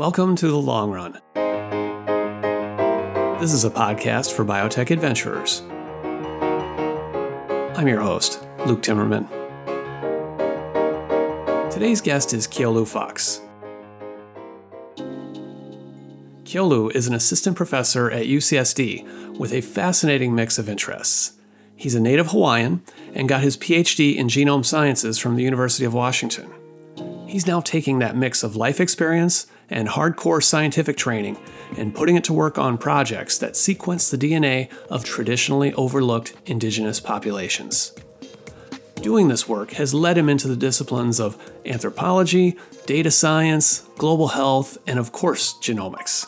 Welcome to The Long Run. This is a podcast for biotech adventurers. I'm your host, Luke Timmerman. Today's guest is Keolu Fox. Keolu is an assistant professor at UCSD with a fascinating mix of interests. He's a native Hawaiian and got his PhD in genome sciences from the University of Washington. He's now taking that mix of life experience and hardcore scientific training and putting it to work on projects that sequence the DNA of traditionally overlooked indigenous populations. Doing this work has led him into the disciplines of anthropology, data science, global health, and of course, genomics.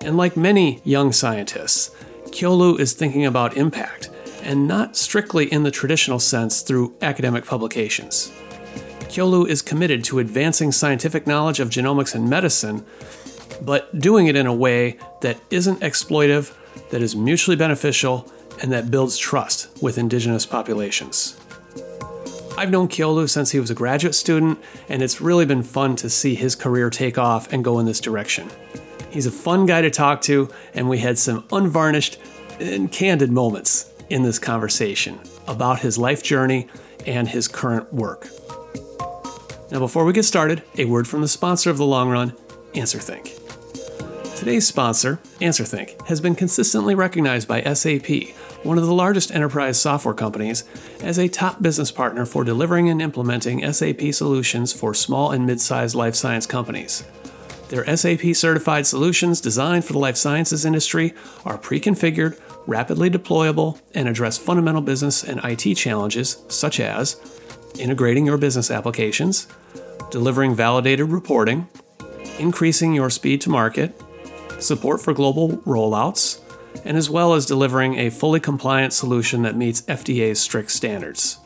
And like many young scientists, Keolu is thinking about impact, and not strictly in the traditional sense through academic publications. Keolu is committed to advancing scientific knowledge of genomics and medicine, but doing it in a way that isn't exploitive, that is mutually beneficial, and that builds trust with indigenous populations. I've known Keolu since he was a graduate student, and it's really been fun to see his career take off and go in this direction. He's a fun guy to talk to, and we had some unvarnished and candid moments in this conversation about his life journey and his current work. Now, before we get started, a word from the sponsor of the long run, AnswerThink. Today's sponsor, AnswerThink, has been consistently recognized by SAP, one of the largest enterprise software companies, as a top business partner for delivering and implementing SAP solutions for small and mid sized life science companies. Their SAP certified solutions designed for the life sciences industry are pre configured, rapidly deployable, and address fundamental business and IT challenges such as integrating your business applications, delivering validated reporting, increasing your speed to market, support for global rollouts, and as well as delivering a fully compliant solution that meets FDA's strict standards.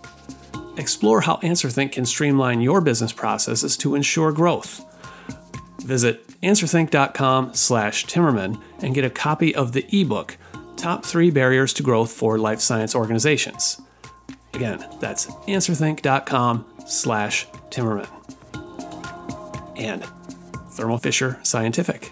Explore how AnswerThink can streamline your business processes to ensure growth. Visit answerthink.com/timmerman and get a copy of the ebook Top 3 Barriers to Growth for Life Science Organizations. Again, that's answerthink.com slash Timmerman. And Thermo Fisher Scientific.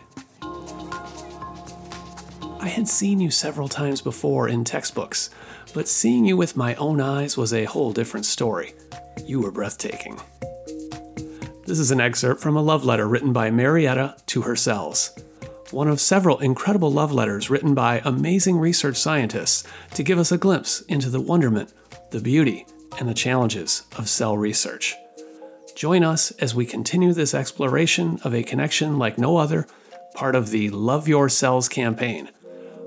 I had seen you several times before in textbooks, but seeing you with my own eyes was a whole different story. You were breathtaking. This is an excerpt from a love letter written by Marietta to her cells, one of several incredible love letters written by amazing research scientists to give us a glimpse into the wonderment, the beauty, and the challenges of cell research. Join us as we continue this exploration of a connection like no other, part of the Love Your Cells campaign.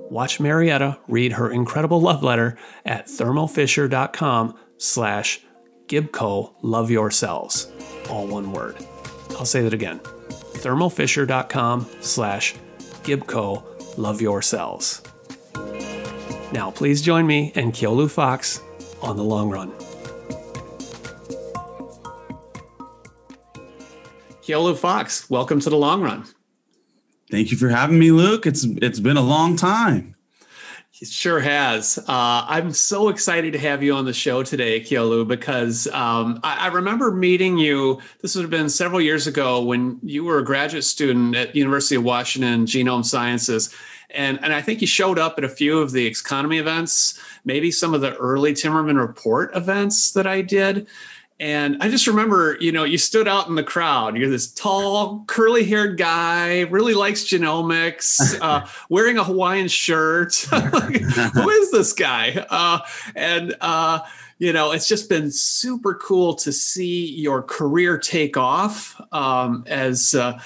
Watch Marietta read her incredible love letter at thermofisher.com slash Gibco Love Your Cells. All one word. I'll say that again. thermofisher.com slash Gibco Love Your Cells. Now please join me and Keolu Fox on the long run. Keolu Fox, welcome to the long run. Thank you for having me, Luke. It's it's been a long time. It sure has. Uh, I'm so excited to have you on the show today, Keolu, because um, I, I, remember meeting you. This would have been several years ago when you were a graduate student at University of Washington Genome Sciences, and and I think you showed up at a few of the Xconomy events, maybe some of the early Timmerman Report events that I did. And I just remember, you know, you stood out in the crowd. You're this tall, curly haired guy, really likes genomics, uh, wearing a Hawaiian shirt. Who is this guy? Uh, and, uh, you know, it's just been super cool to see your career take off um, as, uh,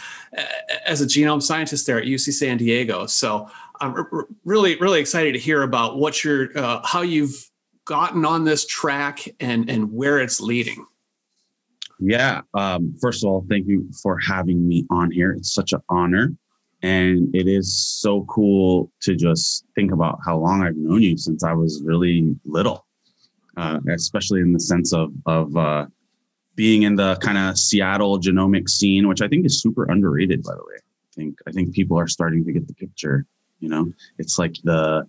as a genome scientist there at UC San Diego. So I'm really, really excited to hear about what you're, uh, how you've gotten on this track and and where it's leading. Yeah um, first of all thank you for having me on here. It's such an honor. And it is so cool to just think about how long i've known you since i was really little uh, especially in the sense of of uh, being in the kind of seattle genomic scene which i think is super underrated by the way i think i think people are starting to get the picture you know it's like the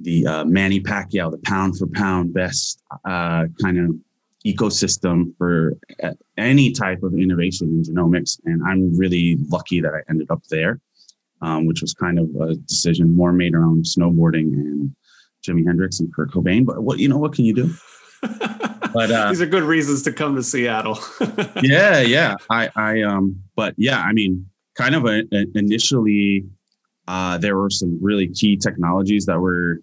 the uh, Manny Pacquiao, the pound for pound best uh, kind of ecosystem for any type of innovation in genomics. And I'm really lucky that I ended up there, um, which was kind of a decision more made around snowboarding and Jimi Hendrix and Kurt Cobain. But what you know, what can you do? but uh, these are good reasons to come to Seattle. yeah, yeah. I, I, um, but yeah, I mean, kind of a, a initially, uh, there were some really key technologies that were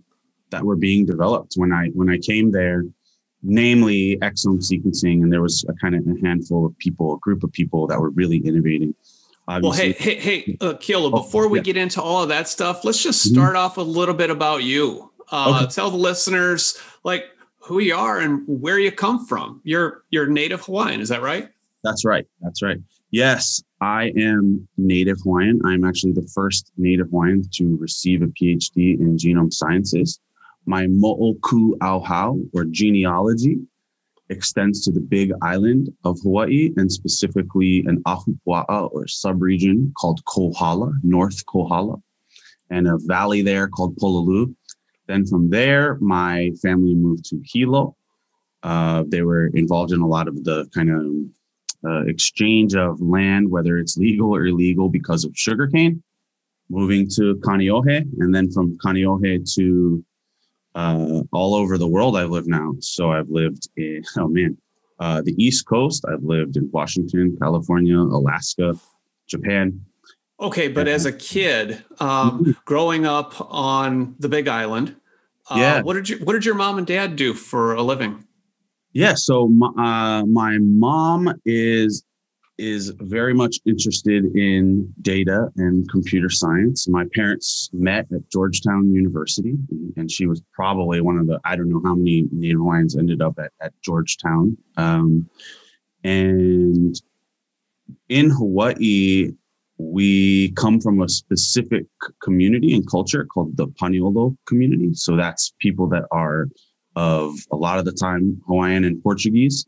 that were being developed when I when I came there namely exome sequencing. And there was a kind of a handful of people, a group of people that were really innovating. Obviously. Well, hey, hey, hey, uh, oh, before we get into all of that stuff, let's just mm-hmm. start mm-hmm. off a little bit about you. Uh, okay. Tell the listeners like who you are and where you come from. You're you're native Hawaiian, is that right? That's right. That's right. Yes, I am native Hawaiian. I'm actually the first native Hawaiian to receive a PhD in genome sciences. My mo'oku auhau, or genealogy, extends to the big island of Hawaii and specifically an ahupua'a or subregion called Kohala, North Kohala, and a valley there called Pololu. Then from there, my family moved to Hilo. Uh, they were involved in a lot of the kind of uh, exchange of land, whether it's legal or illegal because of sugarcane, moving to Kaneohe, and then from Kaneohe to uh, all over the world I've lived now. So I've lived in, oh man, uh, the East Coast. I've lived in Washington, California, Alaska, Japan. Okay, but as a kid, um, growing up on the Big Island, uh, yeah. what did you what did your mom and dad do for a living? Yeah, so my, uh, my mom is is very much interested in data and computer science. My parents met at Georgetown University, and she was probably one of the, I don't know how many Native Hawaiians ended up at, at Georgetown. Um, and in Hawaii, we come from a specific community and culture called the Paniolo community. So that's people that are of a lot of the time Hawaiian and Portuguese.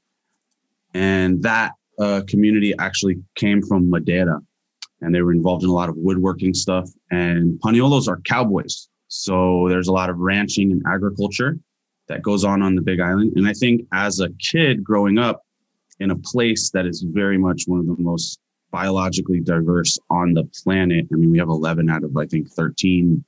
And that uh, community actually came from Madeira, and they were involved in a lot of woodworking stuff. And Paniolos are cowboys, so there's a lot of ranching and agriculture that goes on on the Big Island. And I think as a kid growing up in a place that is very much one of the most biologically diverse on the planet. I mean, we have 11 out of I think 13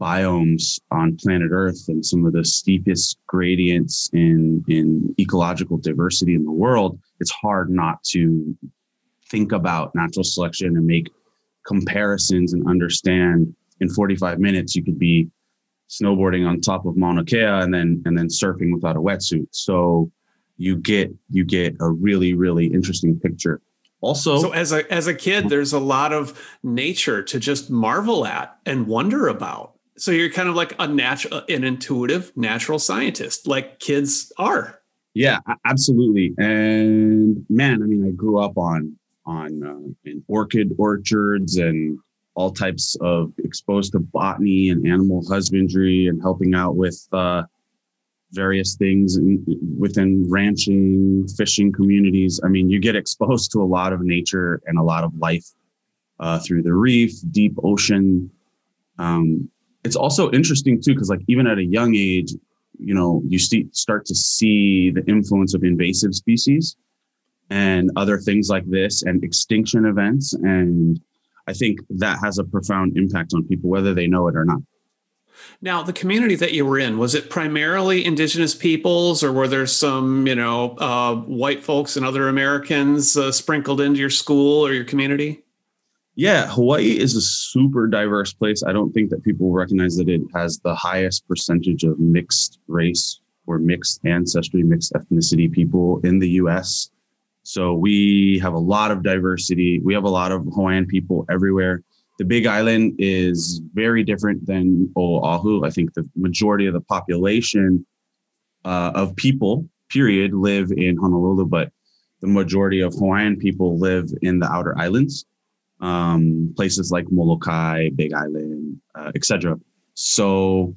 biomes on planet Earth and some of the steepest gradients in, in ecological diversity in the world, it's hard not to think about natural selection and make comparisons and understand in 45 minutes you could be snowboarding on top of Mauna Kea and then and then surfing without a wetsuit. So you get you get a really really interesting picture. Also, so as a as a kid, there's a lot of nature to just marvel at and wonder about. So you're kind of like a natural, an intuitive natural scientist, like kids are. Yeah, absolutely. And man, I mean, I grew up on on uh, in orchid orchards and all types of exposed to botany and animal husbandry and helping out with uh, various things in, within ranching, fishing communities. I mean, you get exposed to a lot of nature and a lot of life uh, through the reef, deep ocean. Um, it's also interesting too because like even at a young age you know you see, start to see the influence of invasive species and other things like this and extinction events and i think that has a profound impact on people whether they know it or not now the community that you were in was it primarily indigenous peoples or were there some you know uh, white folks and other americans uh, sprinkled into your school or your community yeah, Hawaii is a super diverse place. I don't think that people recognize that it has the highest percentage of mixed race or mixed ancestry, mixed ethnicity people in the US. So we have a lot of diversity. We have a lot of Hawaiian people everywhere. The Big Island is very different than Oahu. I think the majority of the population uh, of people, period, live in Honolulu, but the majority of Hawaiian people live in the outer islands um, places like Molokai, Big Island, uh, etc. So,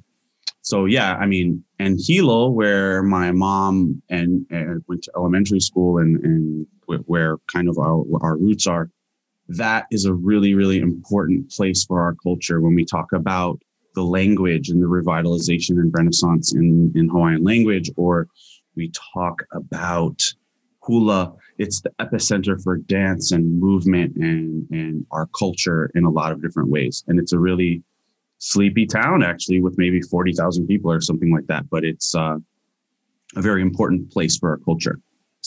so yeah, I mean, and Hilo, where my mom and, and went to elementary school and and where kind of our, our roots are, that is a really really important place for our culture when we talk about the language and the revitalization and renaissance in in Hawaiian language or We talk about hula. It's the epicenter for dance and movement and, and our culture in a lot of different ways. And it's a really sleepy town, actually, with maybe 40,000 people or something like that. But it's uh, a very important place for our culture.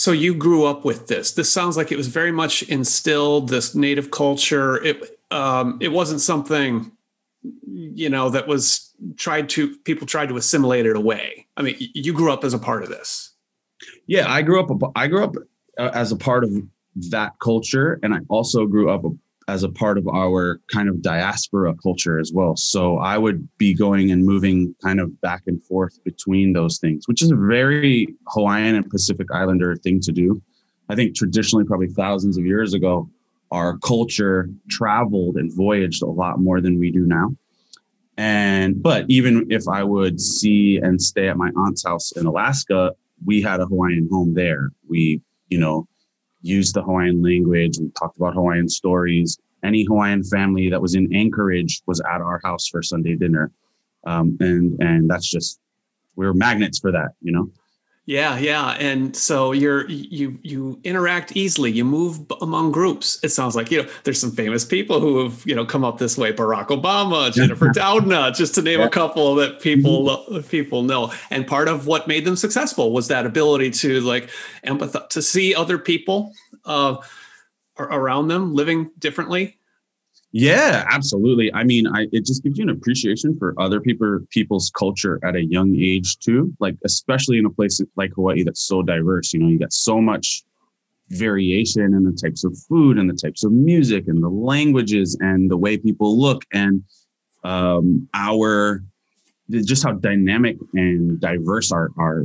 So you grew up with this. This sounds like it was very much instilled. This native culture. It um, it wasn't something, you know, that was tried to people tried to assimilate it away. I mean, you grew up as a part of this. Yeah, I grew up. I grew up uh, as a part of that culture, and I also grew up as a part of our kind of diaspora culture as well. So I would be going and moving kind of back and forth between those things, which is a very Hawaiian and Pacific Islander thing to do. I think traditionally, probably thousands of years ago, our culture traveled and voyaged a lot more than we do now. And but even if I would see and stay at my aunt's house in Alaska, we had a Hawaiian home there. We, you know, used the Hawaiian language and talked about Hawaiian stories. Any Hawaiian family that was in Anchorage was at our house for Sunday dinner, um, and and that's just we are magnets for that, you know. Yeah, yeah, and so you're you you interact easily. You move among groups. It sounds like you know there's some famous people who have you know come up this way. Barack Obama, Jennifer Doudna, just to name a couple that people mm-hmm. people know. And part of what made them successful was that ability to like empathize, to see other people uh, around them living differently yeah, absolutely. I mean, I, it just gives you an appreciation for other people people's culture at a young age too. Like especially in a place like Hawaii that's so diverse. You know, you got so much variation in the types of food and the types of music and the languages and the way people look and um, our just how dynamic and diverse our our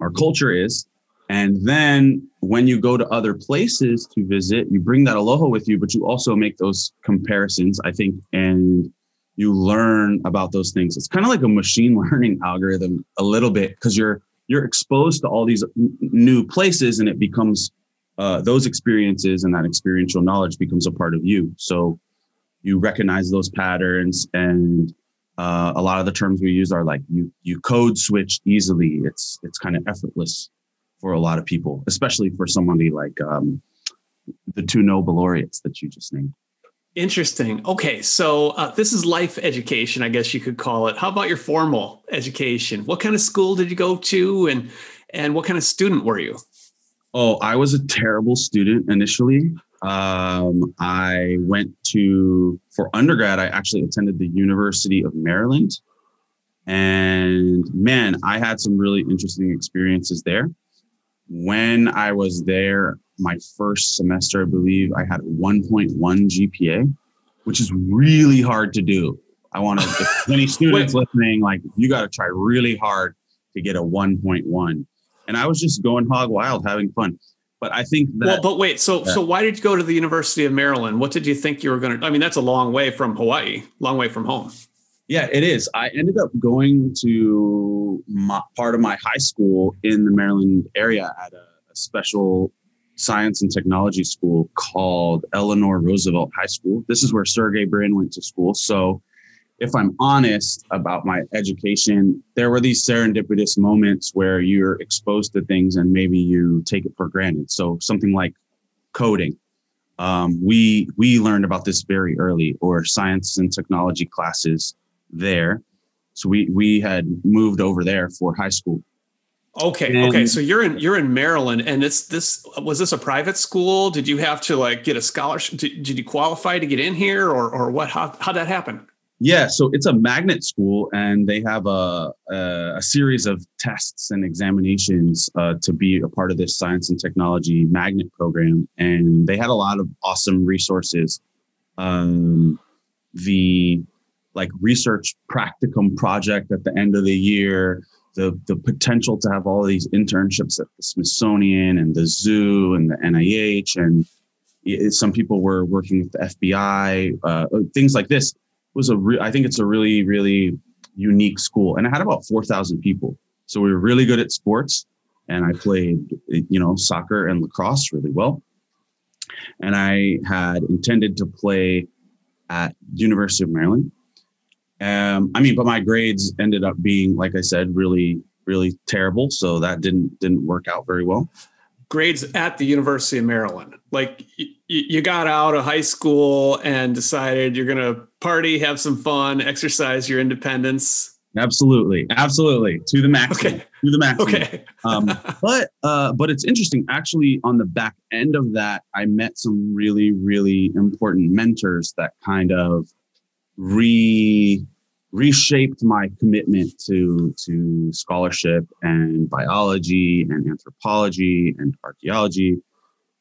our culture is and then when you go to other places to visit, you bring that aloha with you, but you also make those comparisons, I think, and you learn about those things. It's kind of like a machine learning algorithm a little bit because you're you're exposed to all these new places and it becomes uh, those experiences and that experiential knowledge becomes a part of you. So you recognize those patterns and uh, a lot of the terms we use are like you you code switch easily. It's it's kind of effortless for a lot of people, especially for somebody like um, the two Nobel laureates that you just named. Interesting. Okay, so uh, this is life education, I guess you could call it. How about your formal education? What kind of school did you go to, and and what kind of student were you? Oh, I was a terrible student initially. Um, I went to for undergrad. I actually attended the University of Maryland, and man, I had some really interesting experiences there when I was there, my first semester, I believe I had 1.1 GPA, which is really hard to do. I want to, any students listening, like you got to try really hard to get a 1.1. And I was just going hog wild, having fun. But I think that. Well, but wait, so so why did you go to the University of Maryland? What did you think you were going to? I mean, that's a long way from Hawaii, long way from home. Yeah, it is. I ended up going to my, part of my high school in the Maryland area at a, a special science and technology school called Eleanor Roosevelt High School. This is where Sergey Brin went to school. So, if I'm honest about my education, there were these serendipitous moments where you're exposed to things and maybe you take it for granted. So, something like coding. Um, we we learned about this very early, or science and technology classes there. So we we had moved over there for high school. Okay. And, okay. So you're in you're in Maryland, and it's this was this a private school? Did you have to like get a scholarship? Did, did you qualify to get in here, or or what? How how that happen? Yeah, so it's a magnet school, and they have a a, a series of tests and examinations uh, to be a part of this science and technology magnet program, and they had a lot of awesome resources. Um, the like research practicum project at the end of the year, the the potential to have all these internships at the Smithsonian and the zoo and the NIH and some people were working with the FBI, uh, things like this was a re- I think it's a really really unique school, and it had about four thousand people. So we were really good at sports, and I played you know soccer and lacrosse really well. And I had intended to play at University of Maryland, um, I mean, but my grades ended up being, like I said, really, really terrible. So that didn't didn't work out very well. Grades at the University of Maryland. Like y- you got out of high school and decided you're going to party, have some fun, exercise your independence. Absolutely, absolutely, to the max. Okay. To the max. Okay. um, but uh, but it's interesting. Actually, on the back end of that, I met some really really important mentors that kind of re reshaped my commitment to to scholarship and biology and anthropology and archaeology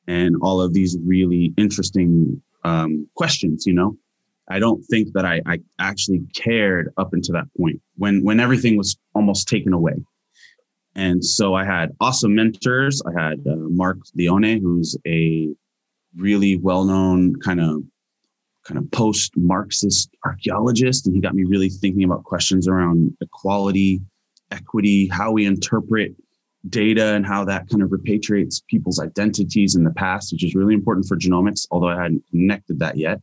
and all of these really interesting um, questions you know? I don't think that I, I actually cared up until that point when when everything was almost taken away. And so i had awesome mentors. I had uh, mark leone who's a really well-known kind of kind of post Marxist archaeologist, and he got me really thinking about questions around equality, equity, how we interpret data, and how that kind of repatriates people's identities in the past, which is really important for genomics, although I hadn't connected that yet.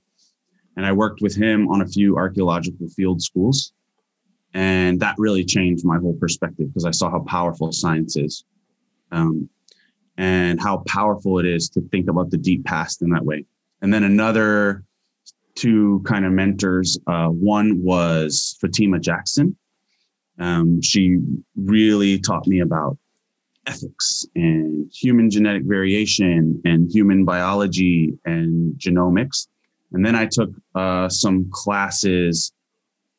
And I worked with him on a few archaeological field schools. And that really changed my whole perspective because I saw how powerful science is um, and how powerful it is to think about the deep past in that way. And then another two kind of mentors. Uh, one was Fatima Jackson. Um, she really taught me about ethics and human genetic variation and human biology and genomics. And then I took uh, some classes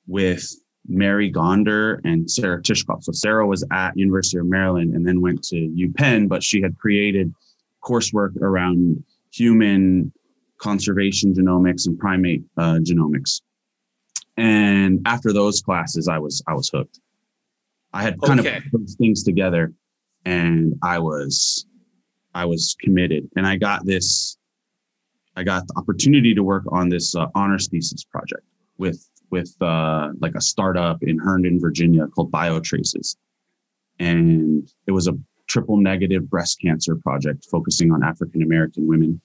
with Mary Gonder and Sarah Tishkoff. So Sarah was at University of Maryland and then went to UPenn, but she had created coursework around human conservation genomics and primate uh, genomics. And after those classes, I was I was hooked. I had kind okay. of put those things together, and I was I was committed. And I got this, I got the opportunity to work on this uh, honors thesis project with with uh, like a startup in Herndon, Virginia called BioTraces, and it was a triple negative breast cancer project focusing on African American women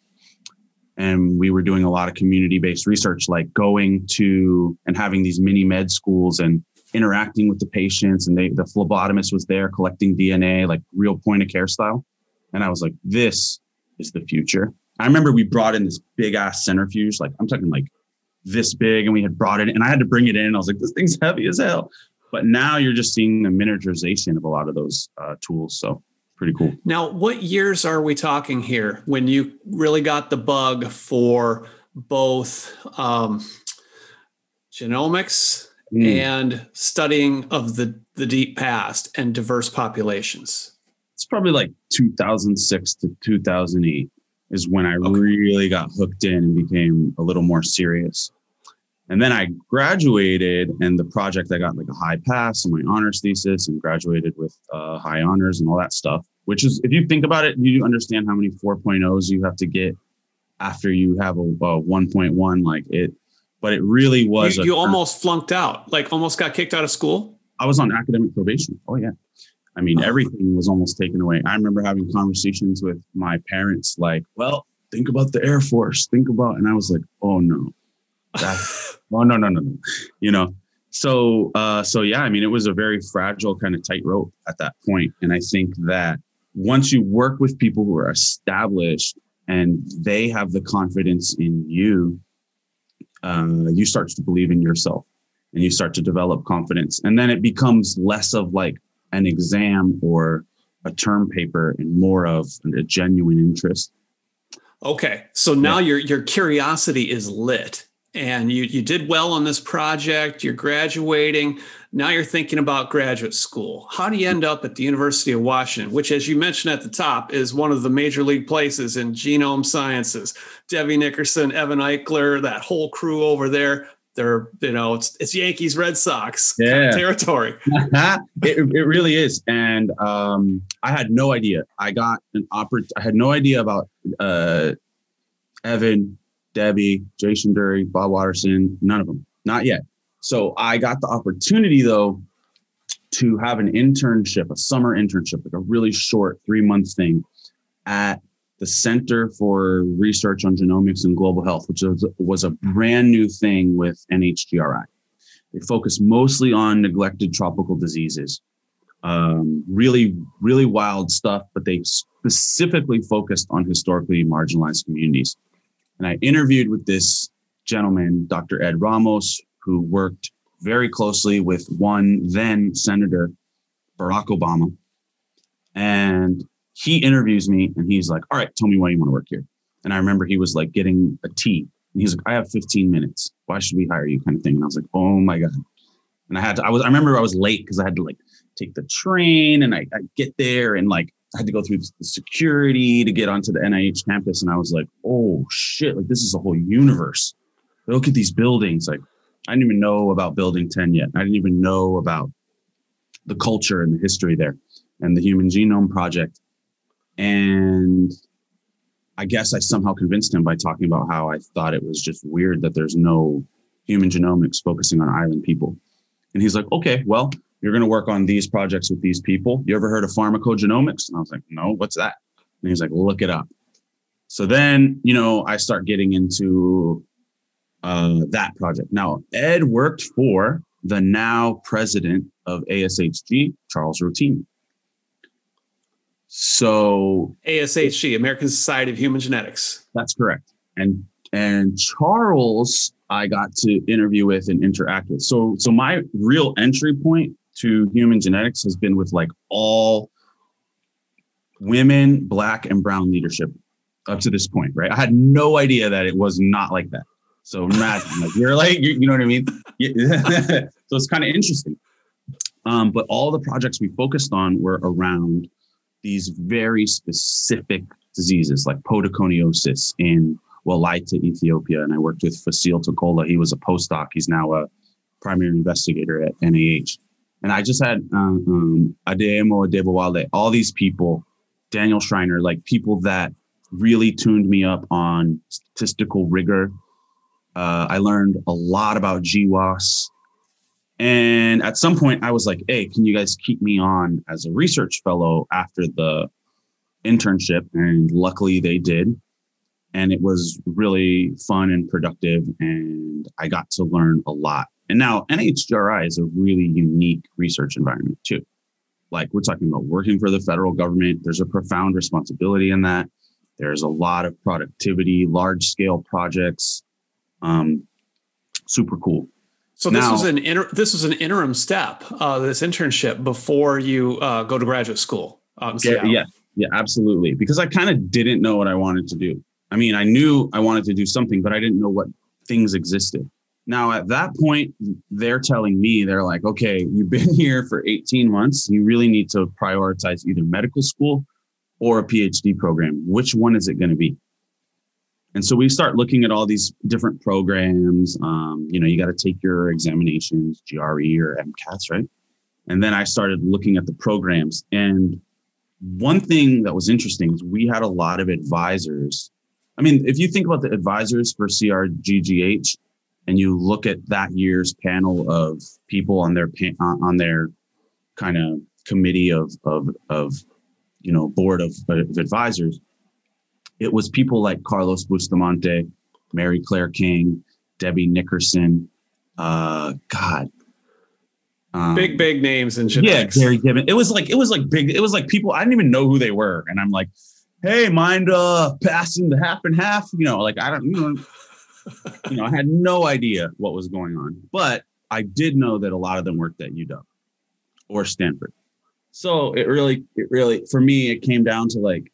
and we were doing a lot of community-based research like going to and having these mini med schools and interacting with the patients and they the phlebotomist was there collecting dna like real point of care style. And i was like this is the future. I remember we brought in this big ass centrifuge like i'm talking like this big and we had brought it and i had to bring it in i was like this thing's heavy as hell. But now you're just seeing the miniaturization of a lot of those uh, tools so pretty cool. Now, what years are we talking here when you really got the bug for both um, genomics mm. and studying of the, the deep past and diverse populations? It's probably like 2006 to 2008 is when I okay. really got hooked in and became a little more serious. And then I graduated, and the project I got like a high pass on my honors thesis and graduated with uh, high honors and all that stuff. Which is, if you think about it, you understand how many 4.0s you have to get after you have a, a 1.1. Like it, but it really was. You, you almost flunked out, like almost got kicked out of school. I was on academic probation. Oh yeah. I mean, oh. everything was almost taken away. I remember having conversations with my parents, like, well, think about the Air Force, think about, and I was like, oh no, that's oh no no no no. You know so uh so yeah i mean it was a very fragile kind of tightrope at that point and i think that once you work with people who are established and they have the confidence in you uh, you start to believe in yourself and you start to develop confidence and then it becomes less of like an exam or a term paper and more of a genuine interest. Okay so now yeah. your your curiosity is lit and you you did well on this project you're graduating now you're thinking about graduate school. How do you end up at the university of washington which as you mentioned at the top is one of the major league places in genome sciences? Debbie nickerson evan eichler that whole crew over there they're you know it's it's yankees red sox yeah. kind of territory. It, it really is and um, i had no idea. I got an oppor- i had no idea about uh, evan Debbie, Jay Shendure, Bob Waterston, none of them, not yet. So I got the opportunity though to have an internship, a summer internship, like a really short three month thing at the Center for Research on Genomics and Global Health, which was, was a brand new thing with NHGRI. They focus mostly on neglected tropical diseases. Um, really, really wild stuff, but they specifically focused on historically marginalized communities. And I interviewed with this gentleman, Dr. Ed Ramos, who worked very closely with one then Senator Barack Obama. And he interviews me and he's like, All right, tell me why you want to work here. And I remember he was like getting a tea. And he's like, I have 15 minutes. Why should we hire you? kind of thing. And I was like, Oh my God. And I had to, I was, I remember I was late because I had to like take the train and I, I get there and like I had to go through the security to get onto the NIH campus. And I was like, oh shit, like this is a whole universe. Look at these buildings. Like I didn't even know about Building 10 yet. I didn't even know about the culture and the history there and the Human Genome Project. And I guess I somehow convinced him by talking about how I thought it was just weird that there's no human genomics focusing on island people. And he's like, okay, well, you're going to work on these projects with these people. You ever heard of pharmacogenomics? And I was like, no, what's that? And he's like, look it up. So then, you know, I start getting into uh, that project. Now, Ed worked for the now president of ASHG, Charles Rotimi. So ASHG, American Society of Human Genetics. That's correct. And and Charles, I got to interview with and interact with. So so my real entry point to human genetics has been with like all women, black and brown leadership up to this point, right? I had no idea that it was not like that. So imagine, like you're like, you, you know what I mean? so it's kind of interesting. Um, but all the projects we focused on were around these very specific diseases like podoconiosis in Wolaita, Ethiopia. And I worked with Fasil Tekola. He was a postdoc. He's now a primary investigator at NIH. And I just had um, um, Adeyemo Adebowale, all these people, Daniel Shriner, like people that really tuned me up on statistical rigor. Uh, I learned a lot about GWAS. And at some point, I was like, hey, can you guys keep me on as a research fellow after the internship? And luckily, they did. And it was really fun and productive. And I got to learn a lot and now NHGRI is a really unique research environment too. Like we're talking about working for the federal government, there's a profound responsibility in that. There's a lot of productivity, large scale projects. Um, super cool. So this now, was an inter- this was an interim step, uh, this internship before you uh, go to graduate school. Um, yeah, yeah, yeah, absolutely. Because I kind of didn't know what I wanted to do. I mean, I knew I wanted to do something, but I didn't know what things existed. Now, at that point, they're telling me, they're like, okay, you've been here for 18 months. You really need to prioritize either medical school or a PhD program. Which one is it going to be? And so we start looking at all these different programs. Um, you know, you got to take your examinations, GRE or MCATs, right? And then I started looking at the programs. And one thing that was interesting is we had a lot of advisors. I mean, if you think about the advisors for CRGGH, and you look at that year's panel of people on their on their kind of committee of of of you know board of, of advisors, it was people like Carlos Bustamante, Mary Claire King, Debbie Nickerson, uh, God, um, big big names in genetics. Yeah, Gary Gibbon. It was like it was like big. It was like people I didn't even know who they were, and I'm like, hey, mind uh passing the half and half? You know, like I don't you know you know, I had no idea what was going on, but I did know that a lot of them worked at UW or Stanford. So it really, it really, for me, it came down to like,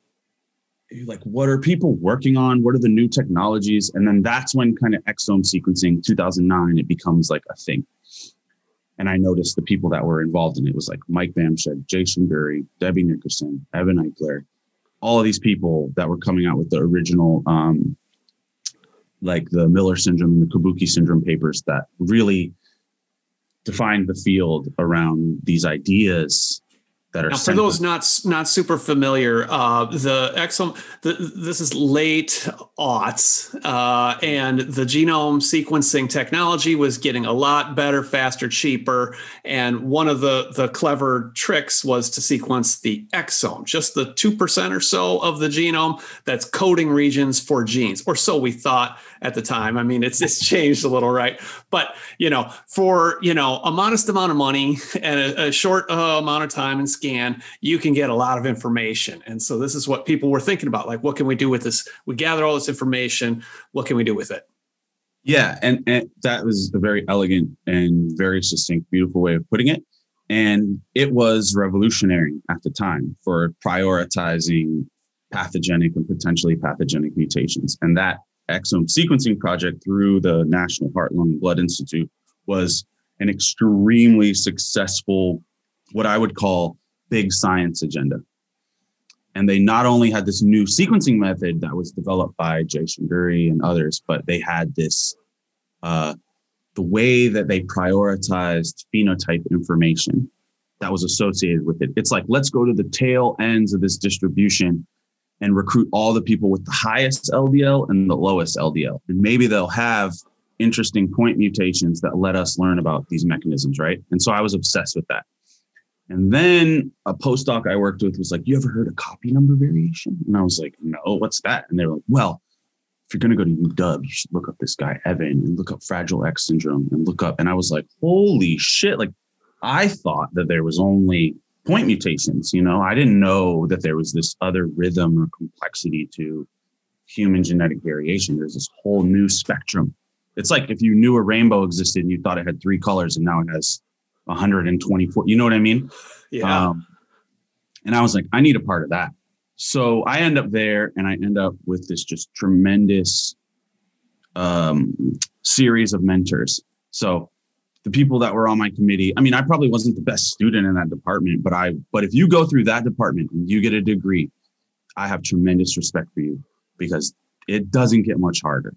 like what are people working on? What are the new technologies? And then that's when kind of exome sequencing, 2009, it becomes like a thing. And I noticed the people that were involved in it was like Mike Bamshad, Jay Shendure, Debbie Nickerson, Evan Eichler, all of these people that were coming out with the original um, like the Miller syndrome and the Kabuki syndrome papers that really defined the field around these ideas that are now, for those not not super familiar uh, the exome the, this is late aughts uh, and the genome sequencing technology was getting a lot better faster cheaper and one of the the clever tricks was to sequence the exome just the 2% or so of the genome that's coding regions for genes or so we thought at the time. I mean, it's it's changed a little, right? But you know, for you know a modest amount of money and a, a short uh, amount of time and scan, you can get a lot of information. And so this is what people were thinking about: like, what can we do with this? We gather all this information. What can we do with it? Yeah, and, and that was a very elegant and very succinct, beautiful way of putting it. And it was revolutionary at the time for prioritizing pathogenic and potentially pathogenic mutations. And that exome sequencing project through the National Heart, Lung, and Blood Institute was an extremely successful, what I would call big science agenda. And they not only had this new sequencing method that was developed by Jay Shendure and others, but they had this uh, the way that they prioritized phenotype information that was associated with it. It's like, let's go to the tail ends of this distribution and recruit all the people with the highest LDL and the lowest LDL. And maybe they'll have interesting point mutations that let us learn about these mechanisms, right? And so I was obsessed with that. And then a postdoc I worked with was like, You ever heard of copy number variation? And I was like, No, what's that? And they were like, Well, if you're going to go to UW, you should look up this guy, Evan, and look up Fragile X syndrome and look up. And I was like, holy shit. Like, I thought that there was only point mutations. You know, I didn't know that there was this other rhythm or complexity to human genetic variation. There's this whole new spectrum. It's like if you knew a rainbow existed and you thought it had three colors and now it has 124. You know what I mean? Yeah. Um, and I was like, I need a part of that so I end up there and I end up with this just tremendous um, series of mentors. So the people that were on my committee, I mean, I probably wasn't the best student in that department, but I, but if you go through that department and you get a degree, I have tremendous respect for you because it doesn't get much harder.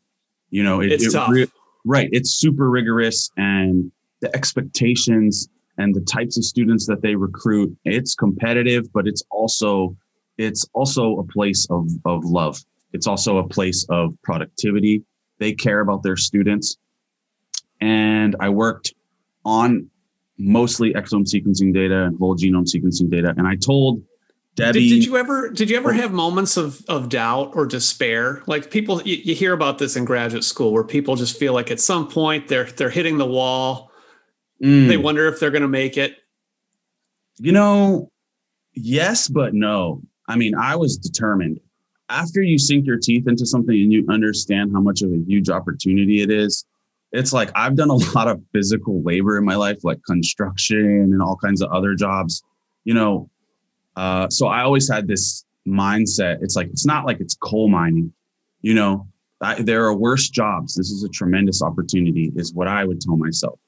You know, it, it's it, tough. Re- right. It's super rigorous and the expectations and the types of students that they recruit, it's competitive, but it's also it's also a place of, of love. It's also a place of productivity. They care about their students. And I worked on mostly exome sequencing data and whole genome sequencing data. And I told Debbie. Did, did, you ever did you ever have moments of of doubt or despair? Like people you, you, hear about this in graduate school where people just feel like at some point they're they're hitting the wall. Mm. They wonder if they're gonna make it. You know, yes, but no. I mean, I was determined. After you sink your teeth into something and you understand how much of a huge opportunity it is, it's like I've done a lot of physical labor in my life, like construction and all kinds of other jobs, you know. Uh, so I always had this mindset. It's like, it's not like it's coal mining, you know, I, there are worse jobs. This is a tremendous opportunity, is what I would tell myself.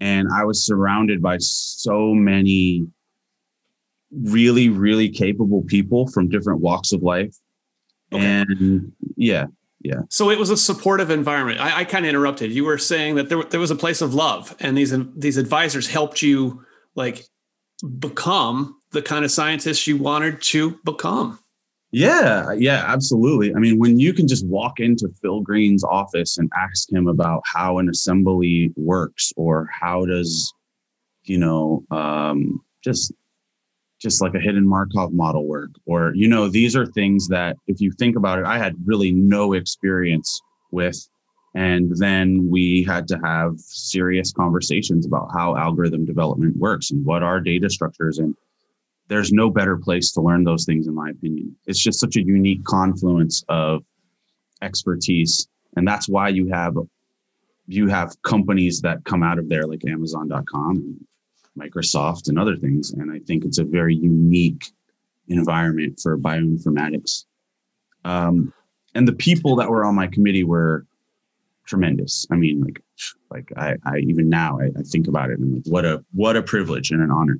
And I was surrounded by so many really, really capable people from different walks of life. Okay. And yeah, yeah. So it was a supportive environment. I, I kind of interrupted. You were saying that there, there was a place of love, and these these advisors helped you like become the kind of scientist you wanted to become. Yeah, yeah, absolutely. I mean, when you can just walk into Phil Green's office and ask him about how an assembly works, or how does, you know, um, just just like a hidden Markov model work. Or, you know, these are things that if you think about it, I had really no experience with. And then we had to have serious conversations about how algorithm development works and what are data structures. And there's no better place to learn those things, in my opinion. It's just such a unique confluence of expertise. And that's why you have you have companies that come out of there like Amazon.com Microsoft and other things. And I think it's a very unique environment for bioinformatics. Um, and the people that were on my committee were tremendous. I mean, like, like I, I even now I, I think about it and like, what a what a privilege and an honor.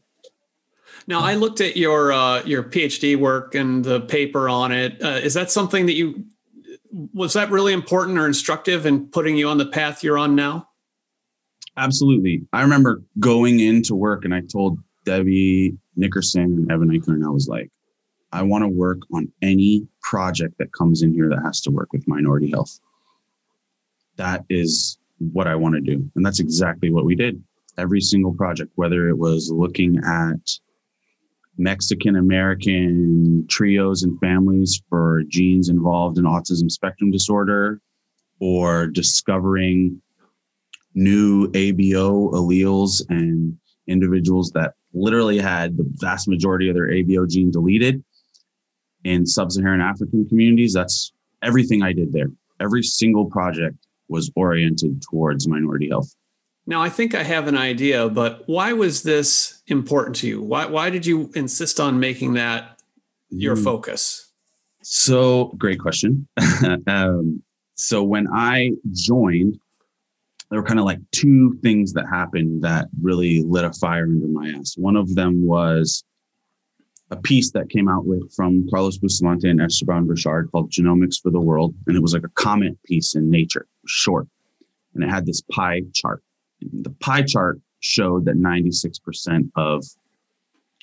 Now, I looked at your uh, your PhD work and the paper on it. Uh, is that something that you was that really important or instructive in putting you on the path you're on now? Absolutely. I remember going into work and I told Debbie Nickerson and Evan Eichler, and I was like, I want to work on any project that comes in here that has to work with minority health. That is what I want to do. And that's exactly what we did. Every single project, whether it was looking at Mexican American trios and families for genes involved in autism spectrum disorder, or discovering new ABO alleles and individuals that literally had the vast majority of their ABO gene deleted in sub-Saharan African communities. That's everything I did there. Every single project was oriented towards minority health. Now, I think I have an idea, but why was this important to you? Why, why did you insist on making that your mm. focus? So, great question. um, so, when I joined, there were kind of like two things that happened that really lit a fire under my ass. One of them was a piece that came out with from Carlos Bustamante and Esteban Burchard called Genomics for the World. And it was like a comment piece in Nature, short. And it had this pie chart. The pie chart showed that 96% of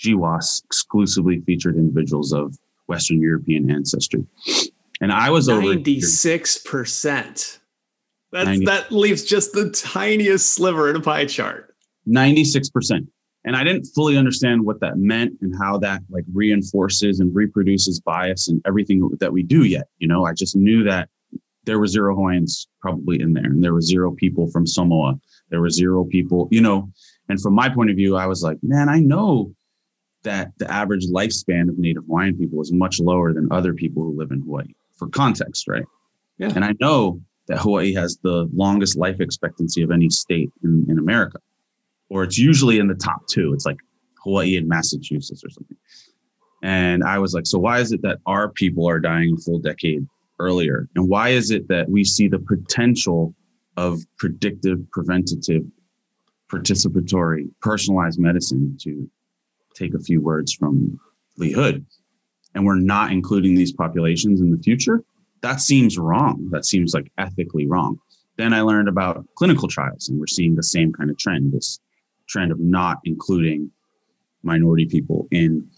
GWAS exclusively featured individuals of Western European ancestry. And I was 96%. That's, 90, that leaves just the tiniest sliver in a pie chart. 96%. And I didn't fully understand what that meant and how that like reinforces and reproduces bias and everything that we do yet. You know, I just knew that there were zero Hawaiians probably in there and there were zero people from Samoa. There were zero people, you know, and from my point of view, I was like, man, I know that the average lifespan of Native Hawaiian people is much lower than other people who live in Hawaii for context, right? Yeah. And I know that Hawaii has the longest life expectancy of any state in, in America, or it's usually in the top two. It's like Hawaii and Massachusetts or something. And I was like, so why is it that our people are dying a full decade earlier? And why is it that we see the potential of predictive, preventative, participatory, personalized medicine to take a few words from Lee Hood? And we're not including these populations in the future? That seems wrong. That seems like ethically wrong. Then I learned about clinical trials, and we're seeing the same kind of trend this trend of not including minority people in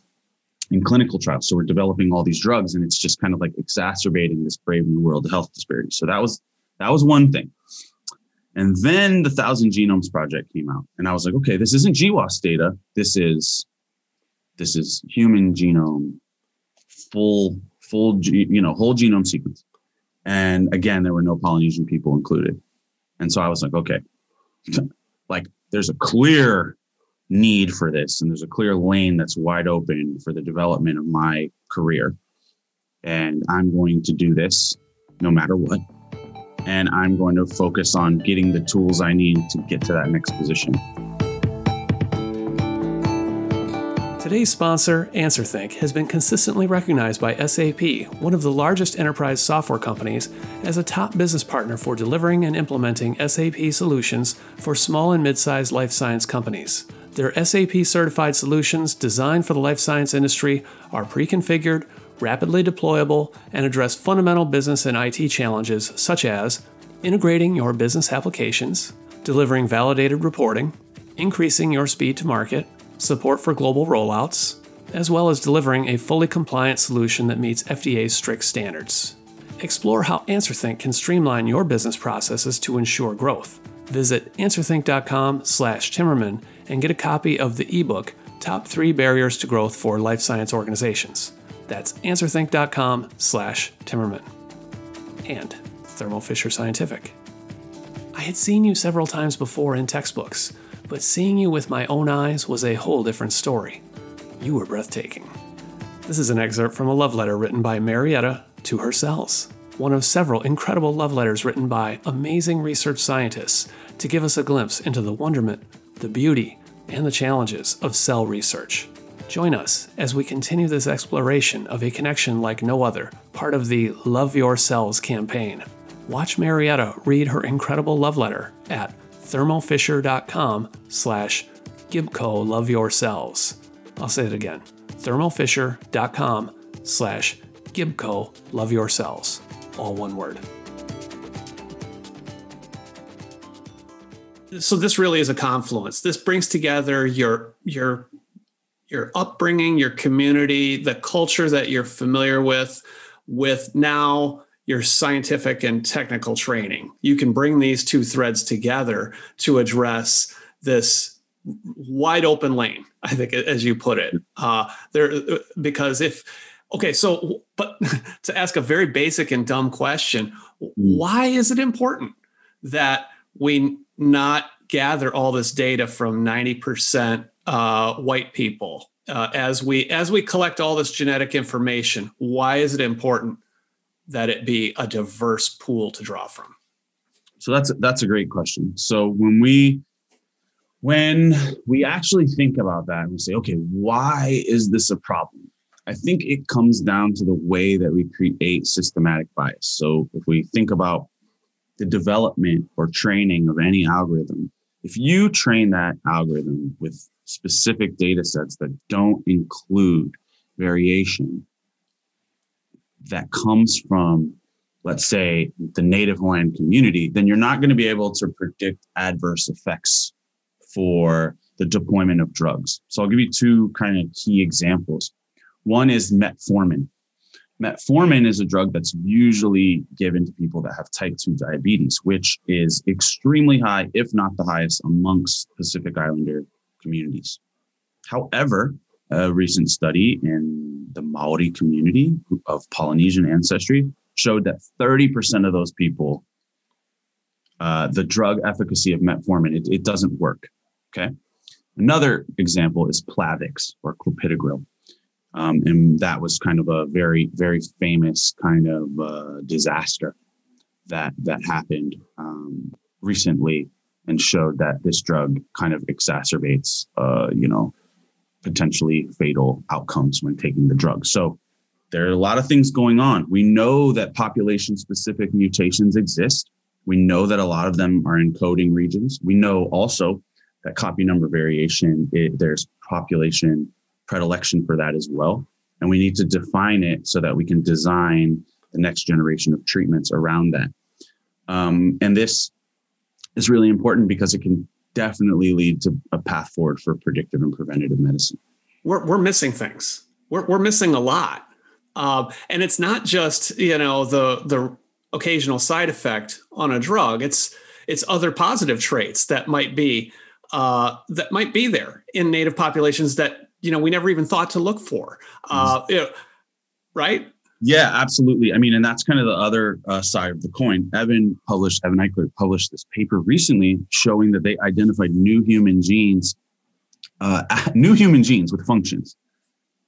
in clinical trials. So we're developing all these drugs, and it's just kind of like exacerbating this brave new world health disparity. So that was that was one thing. And then the Thousand Genomes Project came out, and I was like, okay, this isn't GWAS data. This is this is human genome, full full, you know, whole genome sequence. And again, there were no Polynesian people included. And so I was like, okay, like there's a clear need for this, and there's a clear lane that's wide open for the development of my career. And I'm going to do this no matter what. And I'm going to focus on getting the tools I need to get to that next position. Today's sponsor, AnswerThink, has been consistently recognized by SAP, one of the largest enterprise software companies, as a top business partner for delivering and implementing SAP solutions for small and mid sized life science companies. Their SAP certified solutions designed for the life science industry are pre configured, rapidly deployable, and address fundamental business and IT challenges such as integrating your business applications, delivering validated reporting, increasing your speed to market, support for global rollouts, as well as delivering a fully compliant solution that meets FDA's strict standards. Explore how AnswerThink can streamline your business processes to ensure growth. Visit answerthink.com/timmerman and get a copy of the ebook Top 3 Barriers to Growth for Life Science Organizations. That's answerthink.com/timmerman. And Thermo Fisher Scientific. I had seen you several times before in textbooks but seeing you with my own eyes was a whole different story. You were breathtaking. This is an excerpt from a love letter written by Marietta to her cells, one of several incredible love letters written by amazing research scientists to give us a glimpse into the wonderment, the beauty, and the challenges of cell research. Join us as we continue this exploration of a connection like no other, part of the Love Your Cells campaign. Watch Marietta read her incredible love letter at thermofisher.com slash Gibco Love Your Cells. I'll say it again, thermofisher.com slash Gibco Love Your Cells. All one word. So this really is a confluence. This brings together your your your upbringing, your community, the culture that you're familiar with, with now your scientific and technical training. You can bring these two threads together to address this wide open lane. I think, as you put it, uh, there because if Okay, so but to ask a very basic and dumb question, mm. why is it important that we not gather all this data from 90% uh, white people uh, as we as we collect all this genetic information? Why is it important that it be a diverse pool to draw from? So that's that's a great question. So when we when we actually think about that and we say, okay, why is this a problem? I think it comes down to the way that we create systematic bias. So if we think about the development or training of any algorithm, if you train that algorithm with specific data sets that don't include variation that comes from, let's say, the native Hawaiian community, then you're not going to be able to predict adverse effects for the deployment of drugs. So I'll give you two kind of key examples. One is metformin. Metformin is a drug that's usually given to people that have type 2 diabetes, which is extremely high, if not the highest, amongst Pacific Islander communities. However, a recent study in the Maori community of Polynesian ancestry showed that 30% of those people, uh, the drug efficacy of metformin, it, it doesn't work. Okay. Another example is Plavix or clopidogrel. Um, and that was kind of a very, very famous kind of uh, disaster that that happened um, recently and showed that this drug kind of exacerbates, uh, you know, potentially fatal outcomes when taking the drug. So there are a lot of things going on. We know that population specific mutations exist. We know that a lot of them are in coding regions. We know also that copy number variation, it, there's population predilection for that as well. And we need to define it so that we can design the next generation of treatments around that. Um, and this is really important because it can definitely lead to a path forward for predictive and preventative medicine. We're, we're missing things. We're, we're missing a lot. Uh, and it's not just, you know, the, the occasional side effect on a drug. It's, it's other positive traits that might be, uh, that might be there in native populations that you know we never even thought to look for uh, you know, right yeah absolutely. I mean and that's kind of the other uh, side of the coin. Evan published evan eichler published this paper recently showing that they identified new human genes uh, new human genes with functions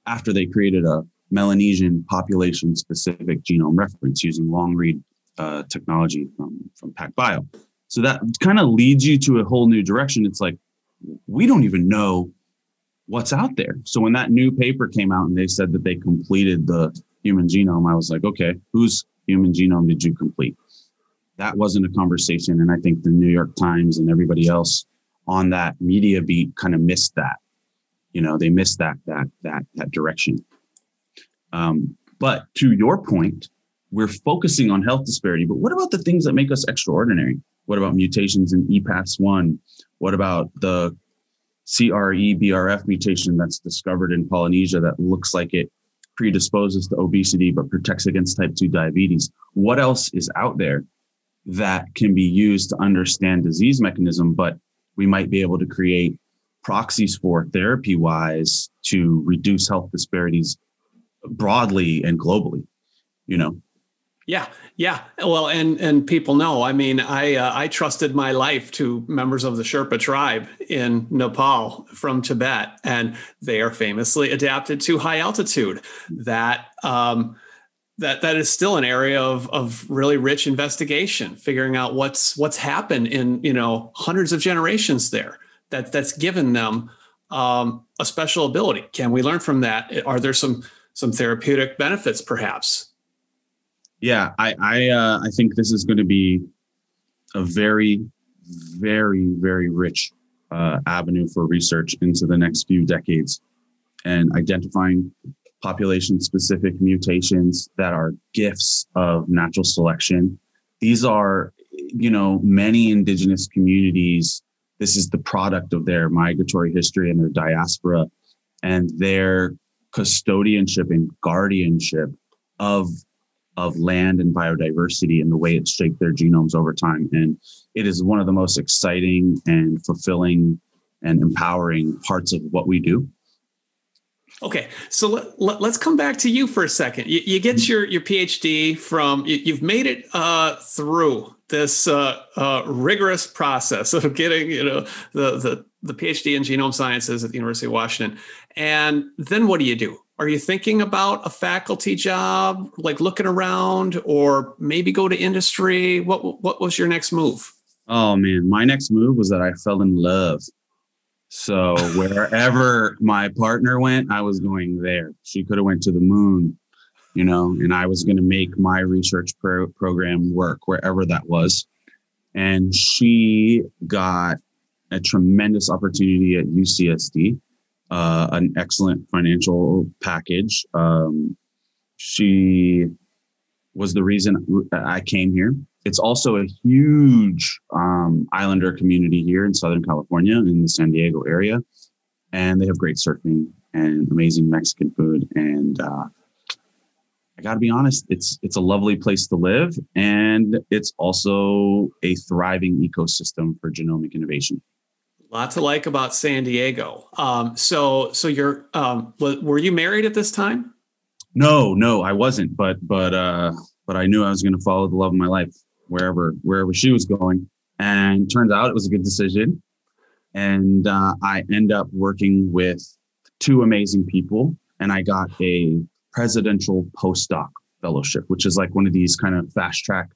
after they created a melanesian population specific genome reference using long read uh, technology from from pacbio. So that kind of leads you to a whole new direction. It's like we don't even know what's out there. So when that new paper came out and they said that they completed the human genome, I was like, okay, whose human genome did you complete? That wasn't a conversation. And I think the New York Times and everybody else on that media beat kind of missed that. You know, they missed that that that that direction. Um, but to your point, we're focusing on health disparity. But what about the things that make us extraordinary? What about mutations in EPAS1? What about the CREBRF mutation that's discovered in Polynesia that looks like it predisposes to obesity but protects against type 2 diabetes. What else is out there that can be used to understand disease mechanism, but we might be able to create proxies for therapy wise to reduce health disparities broadly and globally, you know? Yeah, yeah. Well, and and people know. I mean, I uh, I trusted my life to members of the Sherpa tribe in Nepal from Tibet, and they are famously adapted to high altitude. That um, that that is still an area of of really rich investigation, figuring out what's what's happened in you know hundreds of generations there. That that's given them um, a special ability. Can we learn from that? Are there some some therapeutic benefits, perhaps? Yeah, I I uh, I think this is going to be a very, very, very rich uh, avenue for research into the next few decades, and identifying population-specific mutations that are gifts of natural selection. These are, you know, many indigenous communities. This is the product of their migratory history and their diaspora, and their custodianship and guardianship of of land and biodiversity and the way it's shaped their genomes over time. And it is one of the most exciting and fulfilling and empowering parts of what we do. Okay, so let, let, us come back to you for a second. You, you get your, your PhD from, you, have made it uh, through this uh, uh, rigorous process of getting, you know, the, the, the PhD in genome sciences at the University of Washington. And then what do you do? Are you thinking about a faculty job, like looking around, or maybe go to industry? What, what was your next move? Oh man, my next move was that I fell in love so wherever my partner went, I was going there. She could have went to the moon, you know, and I was going to make my research pro- program work wherever that was. And she got a tremendous opportunity at UCSD, uh, an excellent financial package. Um, she was the reason I came here it's also a huge um, Islander community here in Southern California, in the San Diego area, and they have great surfing and amazing Mexican food. And uh, I got to be honest, it's it's a lovely place to live, and it's also a thriving ecosystem for genomic innovation. Lots to like about San Diego. Um, so, so you're um, were you married at this time? No, no, I wasn't. But but uh, but I knew I was going to follow the love of my life wherever wherever she was going. And turns out it was a good decision. And uh, I end up working with two amazing people, and I got a presidential postdoc fellowship, which is like one of these kind of fast track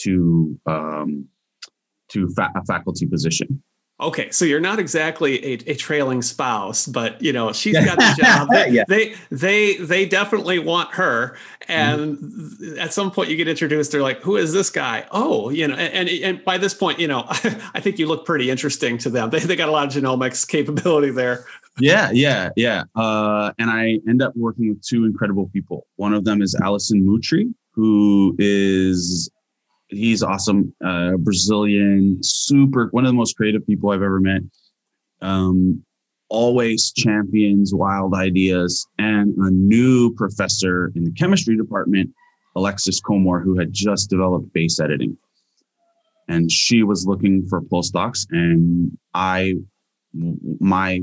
to um, to fa- a faculty position. Okay, so you're not exactly a, a trailing spouse, but you know she's got the job. They, yeah. they they they definitely want her, and mm-hmm. at some point you get introduced. They're like, "Who is this guy?" Oh, you know, and and by this point, you know, I think you look pretty interesting to them. They they got a lot of genomics capability there. Yeah, yeah, yeah. Uh, and I end up working with two incredible people. One of them is Alysson Muotri, who is he's awesome. Uh, Brazilian, super one of the most creative people I've ever met. Um, always champions wild ideas, and a new professor in the chemistry department, Alexis Komor, who had just developed base editing. And she was looking for postdocs, and I, my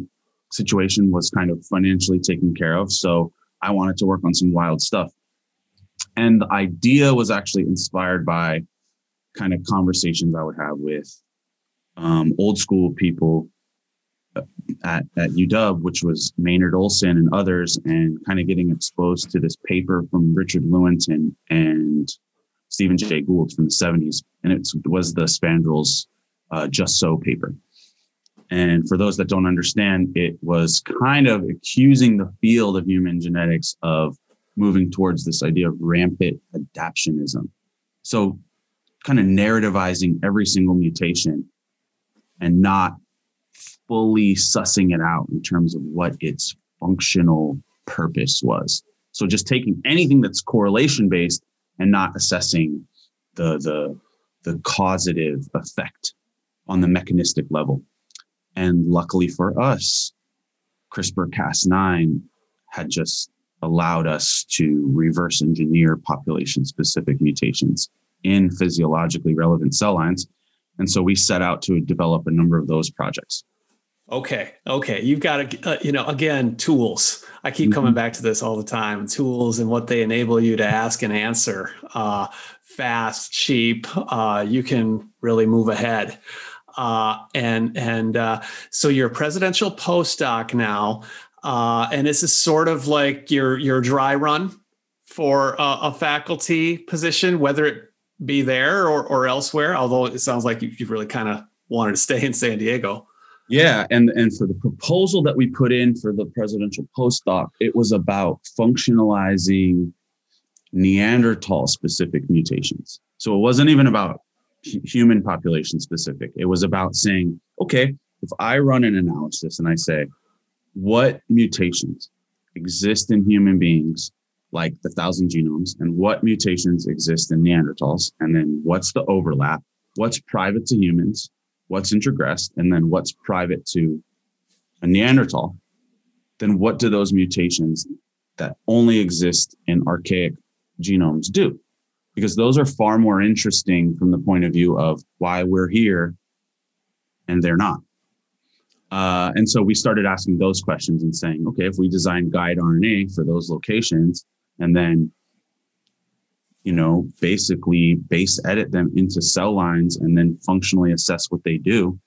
situation was kind of financially taken care of, so I wanted to work on some wild stuff. And the idea was actually inspired by kind of conversations I would have with um, old school people uh, at, at UW, which was Maynard Olson and others, and kind of getting exposed to this paper from Richard Lewontin and Stephen Jay Gould from the 70s. And it was the Spandrels uh, Just So paper. And for those that don't understand, it was kind of accusing the field of human genetics of moving towards this idea of rampant adaptionism. So kind of narrativizing every single mutation and not fully sussing it out in terms of what its functional purpose was. So just taking anything that's correlation based and not assessing the the the causative effect on the mechanistic level. And luckily for us, CRISPR Cas9 had just allowed us to reverse engineer population specific mutations in physiologically relevant cell lines. And so we set out to develop a number of those projects. Okay. Okay. You've got to, uh, you know, again, tools. I keep coming mm-hmm. back to this all the time tools and what they enable you to ask and answer uh, fast, cheap. Uh, you can really move ahead. Uh, and and uh, so you're a presidential postdoc now. Uh, and this is sort of like your your dry run for a, a faculty position, whether it be there or, or elsewhere? Although it sounds like you, you really kind of wanted to stay in San Diego. Yeah, and and for the proposal that we put in for the presidential postdoc, it was about functionalizing Neanderthal specific mutations. So it wasn't even about human population specific. It was about saying, okay, if I run an analysis and I say, what mutations exist in human beings like the thousand genomes and what mutations exist in Neanderthals, and then what's the overlap, what's private to humans, what's introgressed, and then what's private to a Neanderthal, then what do those mutations that only exist in archaic genomes do? Because those are far more interesting from the point of view of why we're here and they're not. Uh, and so we started asking those questions and saying, okay, if we design guide RNA for those locations and then, you know, basically base edit them into cell lines and then functionally assess what they do,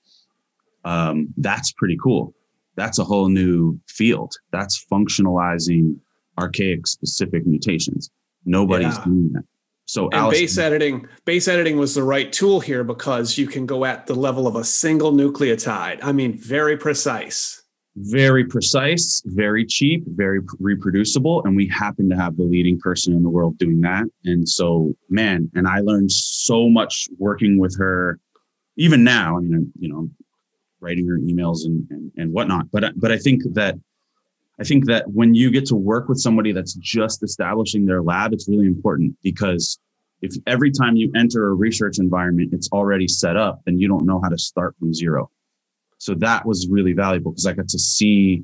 um, that's pretty cool. That's a whole new field. That's functionalizing archaic specific mutations. Nobody's Yeah. doing that. So And Alice- base editing, base editing was the right tool here because you can go at the level of a single nucleotide. I mean, very precise. Very precise, very cheap, very reproducible. And we happen to have the leading person in the world doing that. And so, man, and I learned so much working with her, even now. I mean, you know, writing her emails and, and, and whatnot. But, but I think that, I think that when you get to work with somebody that's just establishing their lab, it's really important because if every time you enter a research environment, it's already set up, then you don't know how to start from zero. So that was really valuable because I got to see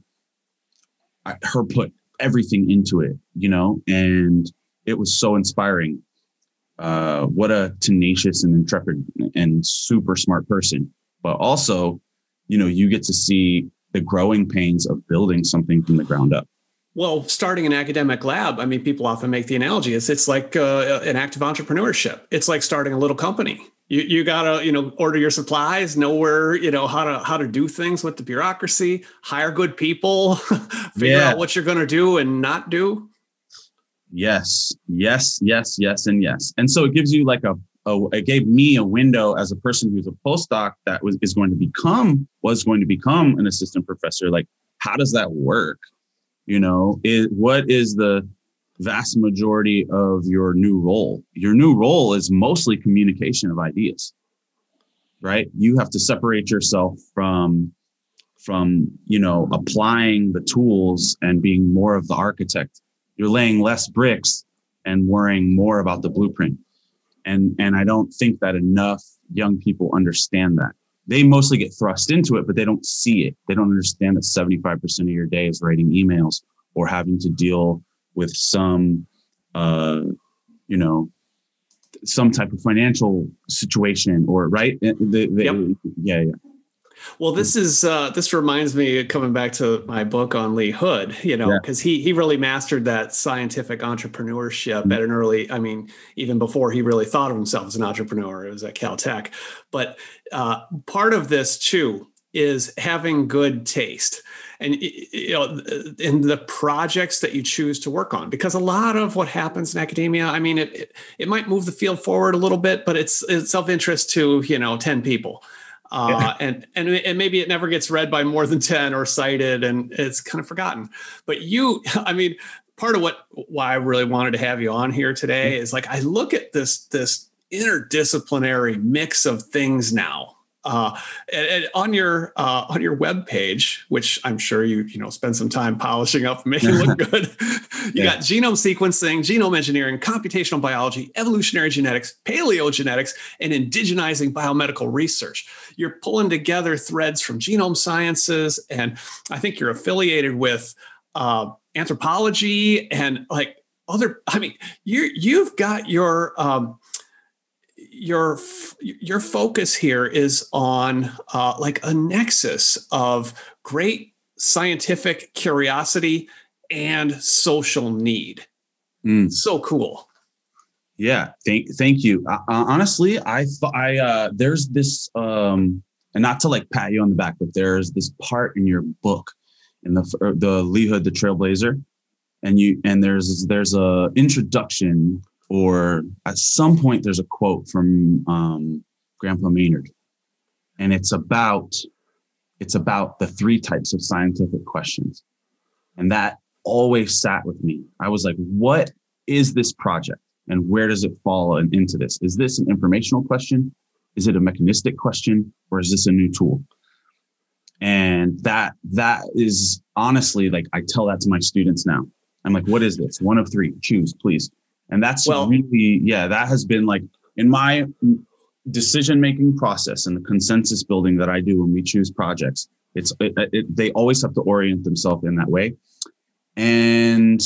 her put everything into it, you know, and it was so inspiring. Uh, what a tenacious and intrepid and super smart person. But also, you know, you get to see the growing pains of building something from the ground up. Well, starting an academic lab, I mean, people often make the analogy is it's like uh, an act of entrepreneurship. It's like starting a little company. You, you gotta, you know, order your supplies, know where, you know, how to how to do things with the bureaucracy, hire good people, figure Yeah. out what you're gonna do and not do. Yes, yes, yes, yes, and yes. And so it gives you like a, a it gave me a window as a person who's a postdoc that was is going to become was going to become an assistant professor. Like, how does that work? You know, is what is the vast majority of your new role? Your new role is mostly communication of ideas, right? You have to separate yourself from from you know applying the tools and being more of the architect you're laying less bricks and worrying more about the blueprint and and i don't think that enough young people understand that they mostly get thrust into it but they don't see it they don't understand that 75% of your day is writing emails or having to deal with some uh you know some type of financial situation or right Uh, the, the, Yep. yeah yeah Well, this is uh, this reminds me coming back to my book on Lee Hood, you know, Yeah. because he he really mastered that scientific entrepreneurship Mm-hmm. at an early. I mean, even before he really thought of himself as an entrepreneur, it was at Caltech. But uh, part of this too is having good taste, and you know, in the projects that you choose to work on, because a lot of what happens in academia, I mean, it it, might move the field forward a little bit, but it's it's of interest to you know ten people uh, and and and maybe it never gets read by more than ten or cited, and it's kind of forgotten. But you, I mean, part of what why I really wanted to have you on here today is like I look at this this interdisciplinary mix of things now. Uh, and, and on your uh, on your web page, which I'm sure you you know spend some time polishing up, and making it look good. you Yeah. got genome sequencing, genome engineering, computational biology, evolutionary genetics, paleogenetics, and indigenizing biomedical research. You're pulling together threads from genome sciences, and I think you're affiliated with uh, anthropology and like other. I mean, you you've got your um, your your focus here is on uh, like a nexus of great scientific curiosity and social need. Mm. So cool. Yeah, thank thank you. Uh, uh, honestly, I I uh, there's this um, and not to like pat you on the back, but there's this part in your book, in the uh, the Lee Hood, the Trailblazer, and you and there's there's a introduction or at some point there's a quote from um, Grandpa Maynard, and it's about it's about the three types of scientific questions, and that always sat with me. I was like, what is this project? and where does it fall into this? Is this an informational question? Is it a mechanistic question, or is this a new tool? And that that is honestly like I tell that to my students now. I'm like, what is this? One of three. Choose, please. And that's Well- really yeah. That has been like in my decision making process and the consensus building that I do when we choose projects. It's it, it, they always have to orient themselves in that way, and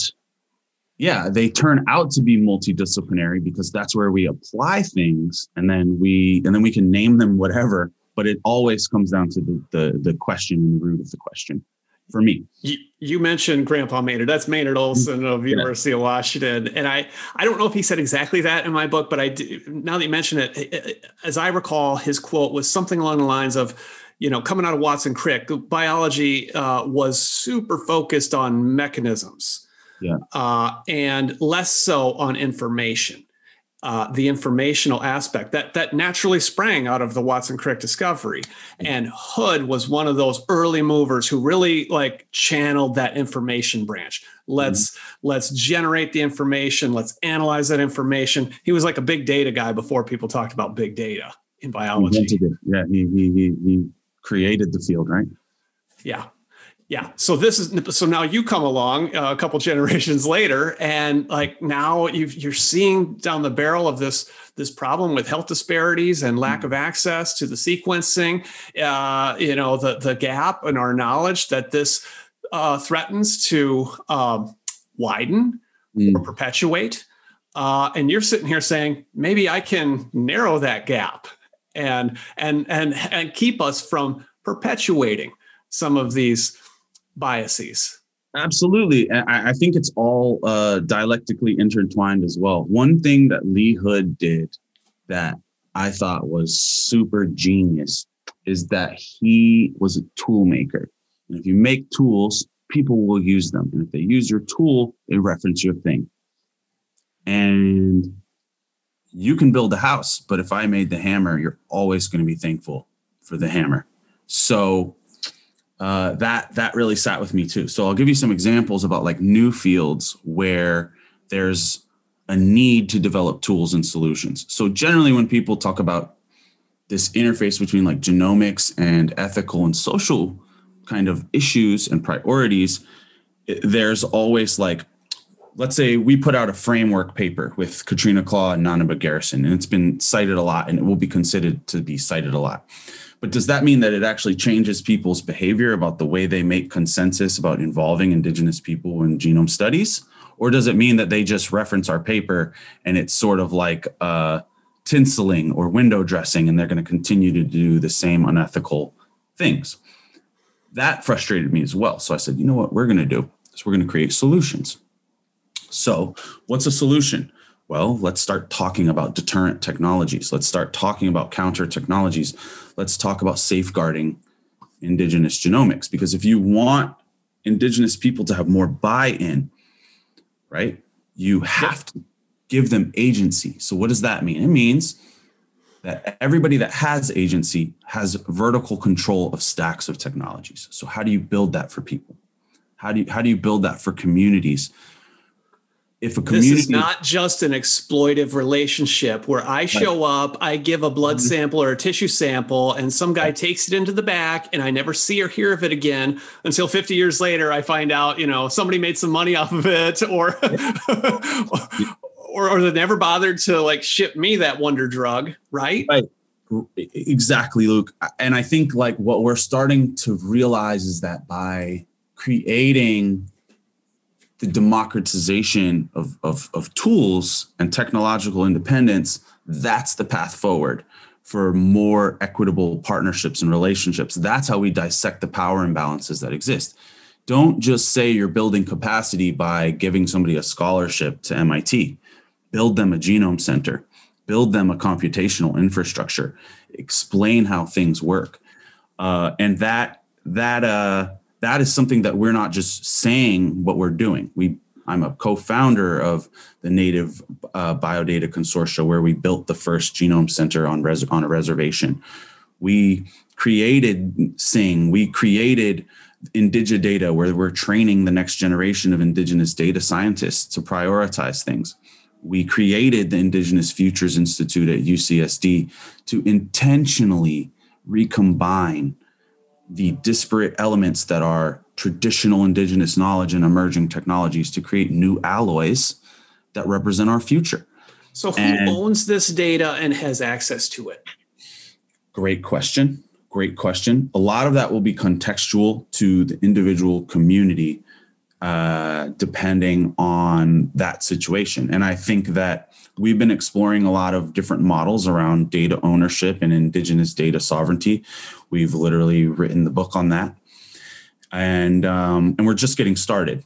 yeah, they turn out to be multidisciplinary because that's where we apply things and then we and then we can name them whatever, but it always comes down to the, the, the question and the root of the question for me. You, you, mentioned Grandpa Maynard. That's Maynard Olson of University of Washington, and I I don't know if he said exactly that in my book, but I do, now that you mention it, as I recall, his quote was something along the lines of, you know, coming out of Watson Crick, biology uh, was super focused on mechanisms, yeah, uh, and less so on information uh, the informational aspect that that naturally sprang out of the Watson Crick discovery. And Hood was one of those early movers who really like channeled that information branch. Let's mm-hmm. let's generate the information. Let's analyze that information. He was like a big data guy before people talked about big data in biology. He yeah, he, he he he created the field, right? Yeah, yeah. So this is so now you come along uh, a couple generations later, and like now you are seeing down the barrel of this this problem with health disparities and lack of access to the sequencing. Uh, you know the the gap in our knowledge that this uh, threatens to um, widen mm. or perpetuate. Uh, and you're sitting here saying maybe I can narrow that gap and and and and keep us from perpetuating some of these biases. Absolutely. I, I think it's all uh, dialectically intertwined as well. One thing that Lee Hood did that I thought was super genius is that he was a tool maker. And if you make tools, people will use them. And if they use your tool, they reference your thing. And you can build a house, but if I made the hammer, you're always going to be thankful for the hammer. So uh, that that really sat with me too. So I'll give you some examples about like new fields where there's a need to develop tools and solutions. So generally, when people talk about this interface between like genomics and ethical and social kind of issues and priorities, there's always like, let's say we put out a framework paper with Katrina Claw and Nana Garrison, and it's been cited a lot and it will be considered to be cited a lot. But does that mean that it actually changes people's behavior about the way they make consensus about involving Indigenous people in genome studies? Or does it mean that they just reference our paper and it's sort of like uh, tinseling or window dressing and they're going to continue to do the same unethical things? That frustrated me as well. So I said, you know what we're going to do is we're going to create solutions. So, what's a solution? Well, let's start talking about deterrent technologies. Let's start talking about counter technologies. Let's talk about safeguarding indigenous genomics. Because if you want indigenous people to have more buy in, right, you have to give them agency. So, what does that mean? It means that everybody that has agency has vertical control of stacks of technologies. So, how do you build that for people? How do you, how do you build that for communities? If a community this is not just an exploitive relationship where I show up, I give a blood mm-hmm. sample or a tissue sample, and some guy takes it into the back, and I never see or hear of it again until 50 years later. I find out, you know, somebody made some money off of it, or or, or they never bothered to like ship me that wonder drug, right? Right. Exactly, Luke. And I think like what we're starting to realize is that by creating the democratization of, of, of tools and technological independence, that's the path forward for more equitable partnerships and relationships. That's how we dissect the power imbalances that exist. Don't just say you're building capacity by giving somebody a scholarship to MIT. Build them a genome center, build them a computational infrastructure, explain how things work. Uh, and that, that, uh, that is something that we're not just saying what we're doing. We I'm a co-founder of the Native uh, Biodata Consortia, where we built the first genome center on res- on a reservation. We created Sing. We created Indigidata, where we're training the next generation of Indigenous data scientists to prioritize things. We created the Indigenous Futures Institute at UCSD to intentionally recombine the disparate elements that are traditional indigenous knowledge and emerging technologies to create new alloys that represent our future. So, who and owns this data and has access to it? Great question. Great question. A lot of that will be contextual to the individual community. Uh, depending on that situation. And I think that we've been exploring a lot of different models around data ownership and indigenous data sovereignty. We've literally written the book on that, and um, and we're just getting started.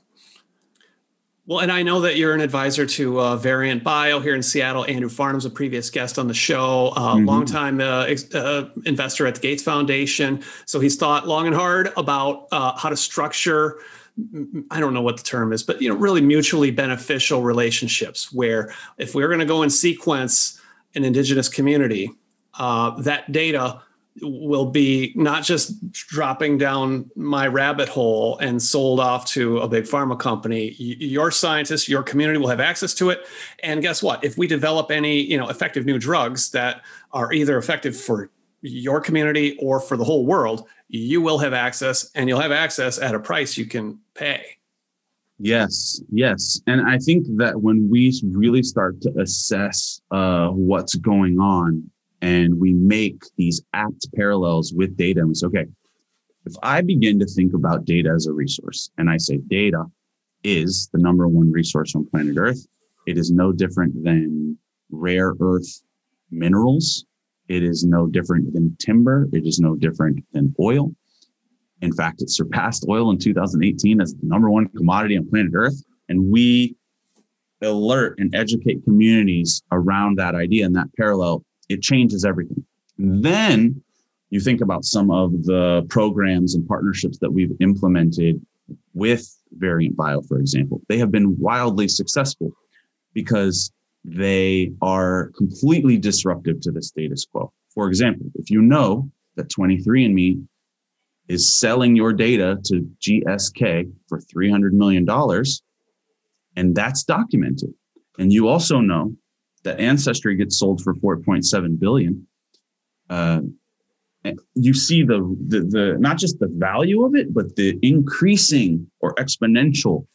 Well, and I know that you're an advisor to uh, Variant Bio here in Seattle. Andrew Farnum's a previous guest on the show, uh, mm-hmm. longtime uh, ex- uh, investor at the Gates Foundation. So he's thought long and hard about uh, how to structure. I don't know what the term is, but you know, really mutually beneficial relationships. Where if we're going to go and sequence an indigenous community, uh, that data will be not just dropping down my rabbit hole and sold off to a big pharma company your scientists your community will have access to it and guess what if we develop any you know effective new drugs that are either effective for your community or for the whole world you will have access and you'll have access at a price you can pay yes yes and i think that when we really start to assess uh, what's going on and we make these apt parallels with data and we say, okay, if I begin to think about data as a resource and I say data is the number one resource on planet Earth, it is no different than rare earth minerals. It is no different than timber. It is no different than oil. In fact, it surpassed oil in 2018 as the number one commodity on planet Earth. And we alert and educate communities around that idea and that parallel it changes everything. Then you think about some of the programs and partnerships that we've implemented with Variant Bio, for example. They have been wildly successful because they are completely disruptive to the status quo. For example, if you know that 23andMe is selling your data to GSK for $300 million, and that's documented, and you also know that ancestry gets sold for 4.7 billion uh, you see the, the the not just the value of it but the increasing or exponential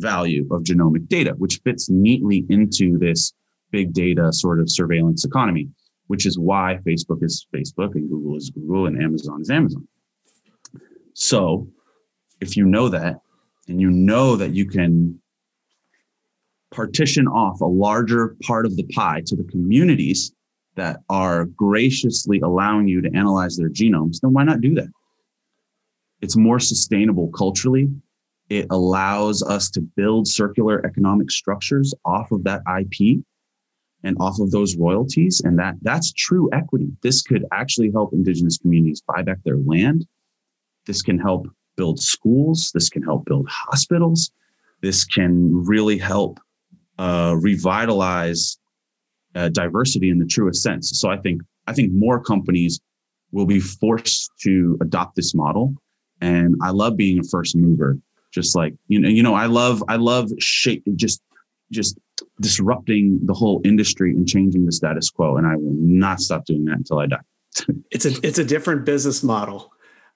value of genomic data which fits neatly into this big data sort of surveillance economy which is why facebook is facebook and google is google and amazon is amazon so if you know that and you know that you can partition off a larger part of the pie to the communities that are graciously allowing you to analyze their genomes, then why not do that? It's more sustainable culturally. It allows us to build circular economic structures off of that IP and off of those royalties. And that that's true equity. This could actually help indigenous communities buy back their land. This can help build schools. This can help build hospitals. This can really help uh, revitalize uh, diversity in the truest sense. So I think I think more companies will be forced to adopt this model, and I love being a first mover. Just like you know, you know, I love I love shape just just disrupting the whole industry and changing the status quo, and I will not stop doing that until I die. it's a it's a different business model.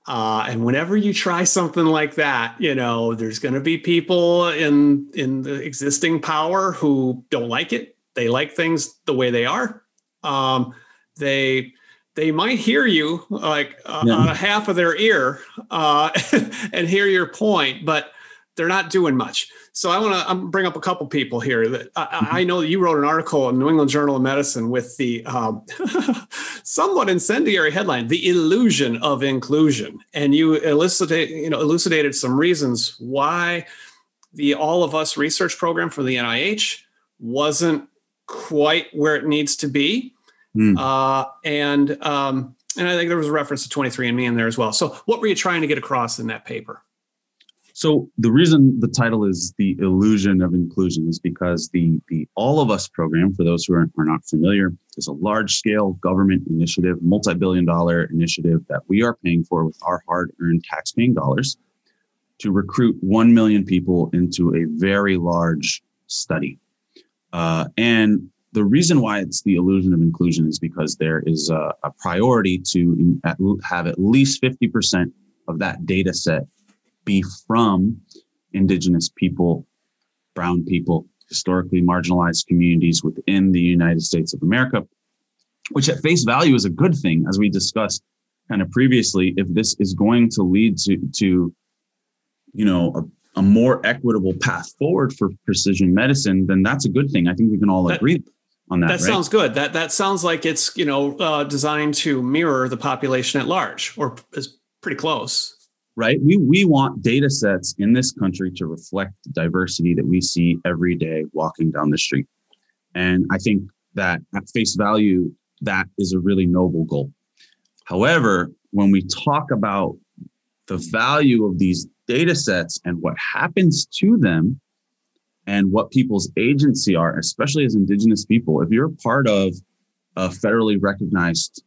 Uh, and whenever you try something like that, you know, there's going to be people in in the existing power who don't like it. They like things the way they are. Um, they they might hear you like uh, yeah. on a half of their ear uh, and hear your point, but they're not doing much. So I want to bring up a couple people here that I, mm-hmm. I, know that you wrote an article in New England Journal of Medicine with the um, somewhat incendiary headline, "The Illusion of Inclusion," and you elucidate, you know, elucidated some reasons why the All of Us research program for the NIH wasn't quite where it needs to be, mm. uh, and um, and I think there was a reference to 23andMe in there as well. So, what were you trying to get across in that paper? So the reason the title is the illusion of inclusion is because the the All of Us program, for those who are, are not familiar, is a large scale government initiative, multi billion dollar initiative that we are paying for with our hard earned tax paying dollars to recruit one million people into a very large study. Uh, and the reason why it's the illusion of inclusion is because there is a, a priority to have at least 50% of that data set be from indigenous people, brown people, historically marginalized communities within the United States of America, which at face value is a good thing, as we discussed kind of previously. If this is going to lead to, to you know, a more equitable path forward for precision medicine, then that's a good thing. I think we can all that, agree on that. That right? sounds good. That that sounds like it's you know uh, designed to mirror the population at large, or is pretty close. Right. We we want data sets in this country to reflect the diversity that we see every day walking down the street, and I think that at face value, that is a really noble goal. However, when we talk about the value of these data sets and what happens to them and what people's agency are, especially as Indigenous people, if you're part of a federally recognized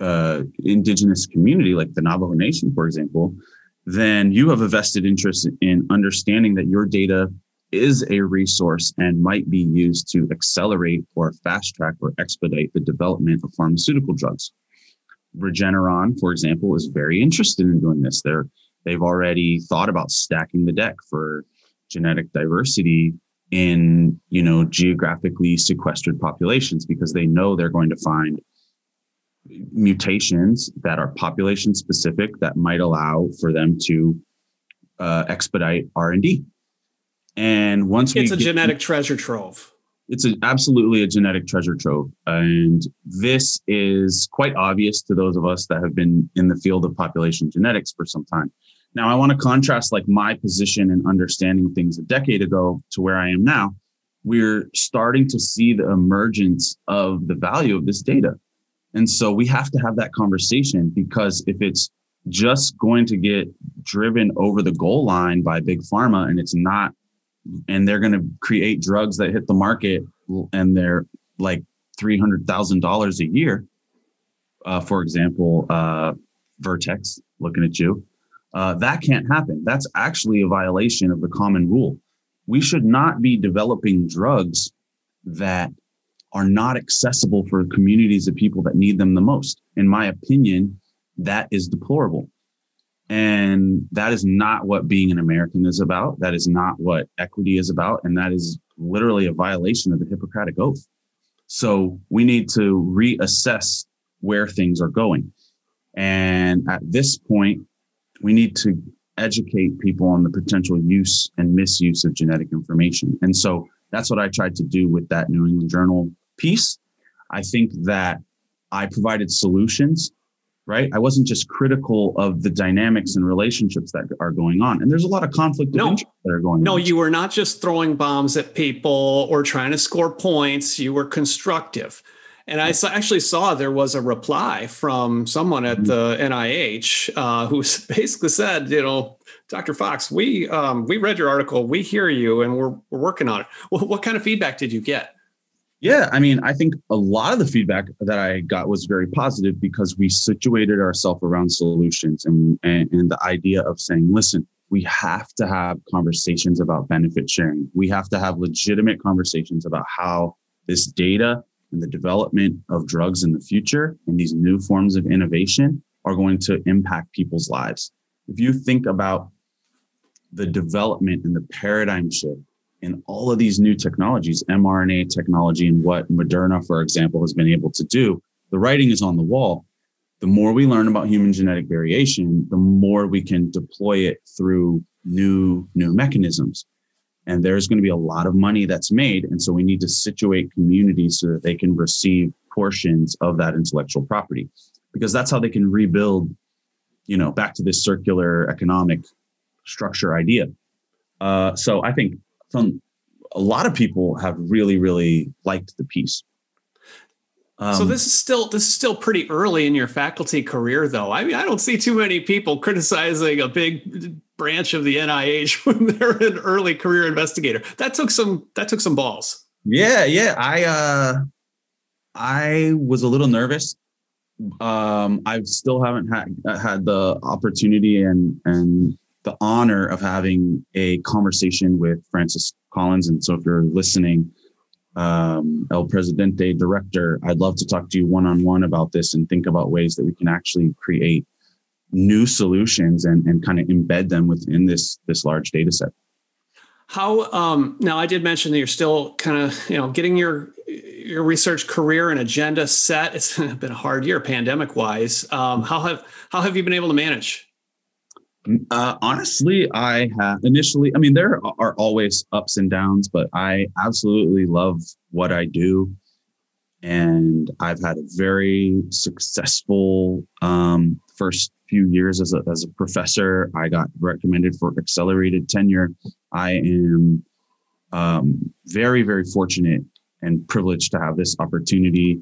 uh, Indigenous community like the Navajo Nation, for example, then you have a vested interest in understanding that your data is a resource and might be used to accelerate or fast track or expedite the development of pharmaceutical drugs. Regeneron, for example, is very interested in doing this. They're they've already thought about stacking the deck for genetic diversity in you know geographically sequestered populations because they know they're going to find mutations that are population specific that might allow for them to uh, expedite r&d and once we, it's a genetic treasure trove it's a, absolutely a genetic treasure trove. And this is quite obvious to those of us that have been in the field of population genetics for some time. Now, I want to contrast like my position in understanding things a decade ago to where I am now. We're starting to see the emergence of the value of this data. And so we have to have that conversation because if it's just going to get driven over the goal line by big pharma and it's not and they're going to create drugs that hit the market and they're like $300,000 a year. Uh, for example, uh, Vertex, looking at you. Uh, that can't happen. That's actually a violation of the common rule. We should not be developing drugs that are not accessible for communities of people that need them the most. In my opinion, that is deplorable. And that is not what being an American is about. That is not what equity is about. And that is literally a violation of the Hippocratic Oath. So we need to reassess where things are going. And at this point, we need to educate people on the potential use and misuse of genetic information. And so that's what I tried to do with that New England Journal piece. I think that I provided solutions right? I wasn't just critical of the dynamics and relationships that are going on. And there's a lot of conflict of no, interest that are going no, on. No, you were not just throwing bombs at people or trying to score points. You were constructive. And I actually saw there was a reply from someone at the NIH uh, who basically said, you know, Dr. Fox, we um, we read your article, we hear you, and we're we're working on it. Well, what kind of feedback did you get? Yeah, I mean, I think a lot of the feedback that I got was very positive because we situated ourselves around solutions and, and, and the idea of saying, listen, we have to have conversations about benefit sharing. We have to have legitimate conversations about how this data and the development of drugs in the future and these new forms of innovation are going to impact people's lives. If you think about the development and the paradigm shift in all of these new technologies, mRNA technology, and what Moderna, for example, has been able to do, the writing is on the wall. The more we learn about human genetic variation, the more we can deploy it through new new mechanisms. And there's going to be a lot of money that's made, and so we need to situate communities so that they can receive portions of that intellectual property, because that's how they can rebuild. You know, back to this circular economic structure idea. Uh, so I think from a lot of people have really, really liked the piece. Um, so this is still this is still pretty early in your faculty career, though. I mean, I don't see too many people criticizing a big branch of the NIH when they're an early career investigator. That took some that took some balls. Yeah, yeah. I uh, I was a little nervous. Um, I still haven't had had the opportunity and and the honor of having a conversation with Francis Collins. And so if you're listening, um, El Presidente director, I'd love to talk to you one on one about this and think about ways that we can actually create new solutions and, and kind of embed them within this this large data set. How um, now? I did mention that you're still kind of you know getting your your research career and agenda set. It's been a hard year, pandemic wise. Um, how have how have you been able to manage? Uh, honestly, I have initially, I mean, there are always ups and downs, but I absolutely love what I do. And I've had a very successful um, first few years as a, as a professor. I got recommended for accelerated tenure. I am um, very, very fortunate and privileged to have this opportunity.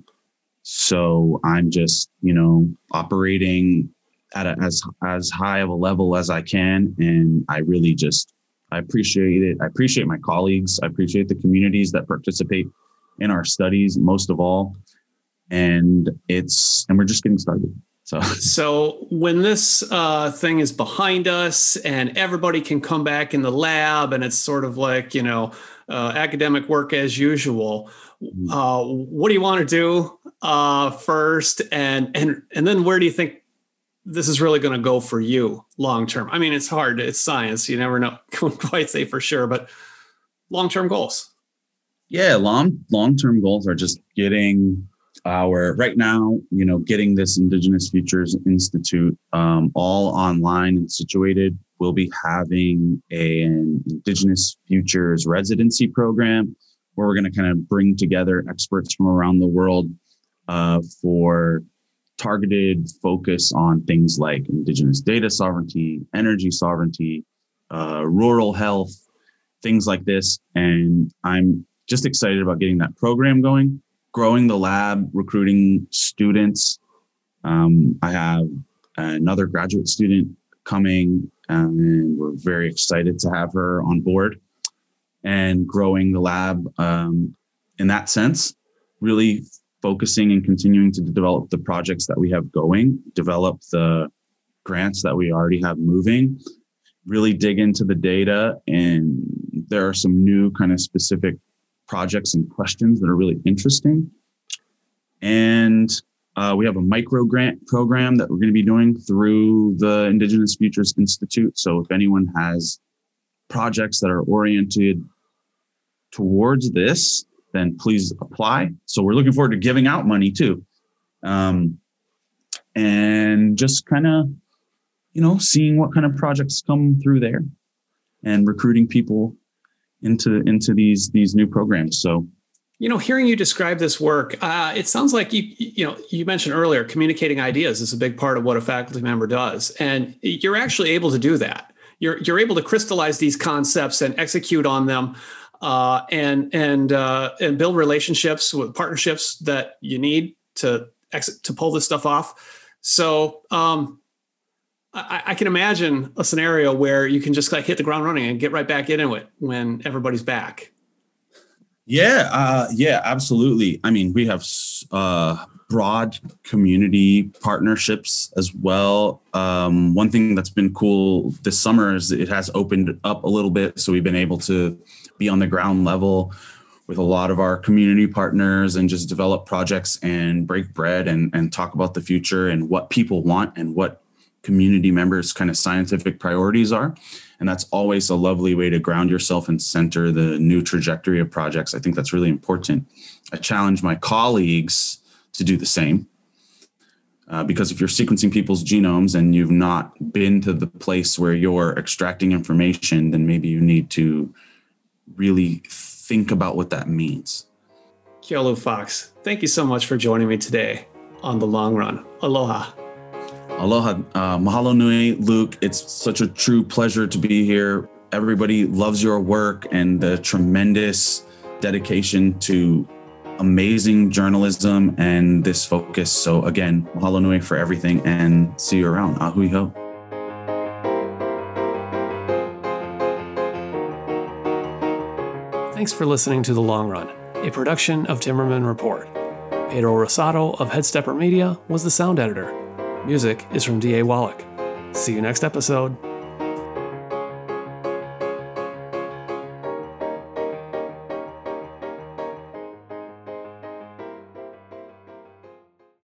So I'm just, you know, operating at a, as as high of a level as I can, and I really just I appreciate it. I appreciate my colleagues. I appreciate the communities that participate in our studies most of all, and it's and we're just getting started. So, so when this uh, thing is behind us and everybody can come back in the lab and it's sort of like you know uh, academic work as usual, mm-hmm. uh, what do you want to do uh, first, and and and then where do you think this is really going to go for you long term? I mean, it's hard. It's science. You never know. can quite say for sure, but long term goals. Yeah, long long term goals are just getting our right now. You know, getting this Indigenous Futures Institute um, all online and situated. We'll be having a, an Indigenous Futures residency program where we're going to kind of bring together experts from around the world uh, for targeted focus on things like indigenous data sovereignty, energy sovereignty, uh, rural health, things like this. And I'm just excited about getting that program going, growing the lab, recruiting students. Um, I have another graduate student coming, and we're very excited to have her on board and growing the lab um, in that sense. Really focusing and continuing to develop the projects that we have going, develop the grants that we already have moving, really dig into the data. And there are some new kind of specific projects and questions that are really interesting. And uh, we have a micro grant program that we're going to be doing through the Indigenous Futures Institute. So if anyone has projects that are oriented towards this, then please apply. So we're looking forward to giving out money too. Um, and just kind of, you know, seeing what kind of projects come through there and recruiting people into into these these new programs. So you know, hearing you describe this work, uh, it sounds like you you know you mentioned earlier communicating ideas is a big part of what a faculty member does, and you're actually able to do that. You're you're able to crystallize these concepts and execute on them uh, and and uh, and build relationships with partnerships that you need to exit to pull this stuff off. So um, I, I, can imagine a scenario where you can just like hit the ground running and get right back into it when everybody's back. Yeah, uh, yeah, absolutely. I mean, we have uh, broad community partnerships as well. Um, one thing that's been cool this summer is it has opened up a little bit, so we've been able to be on the ground level with a lot of our community partners and just develop projects and break bread and, and talk about the future and what people want and what community members kind of scientific priorities are. And that's always a lovely way to ground yourself and center the new trajectory of projects. I think that's really important. I challenge my colleagues to do the same uh, because if you're sequencing people's genomes and you've not been to the place where you're extracting information then maybe you need to really think about what that means. Keolu Fox, thank you so much for joining me today on The Long Run. Aloha. Aloha. Uh, mahalo nui, Luke. It's such a true pleasure to be here. Everybody loves your work and the tremendous dedication to amazing journalism and this focus. So, again, mahalo nui for everything and see you around. Ahui ho. Thanks for listening to The Long Run, a production of Timmerman Report. Pedro Rosado of Headstepper Media was the sound editor. Music is from D.A. Wallach. See you next episode.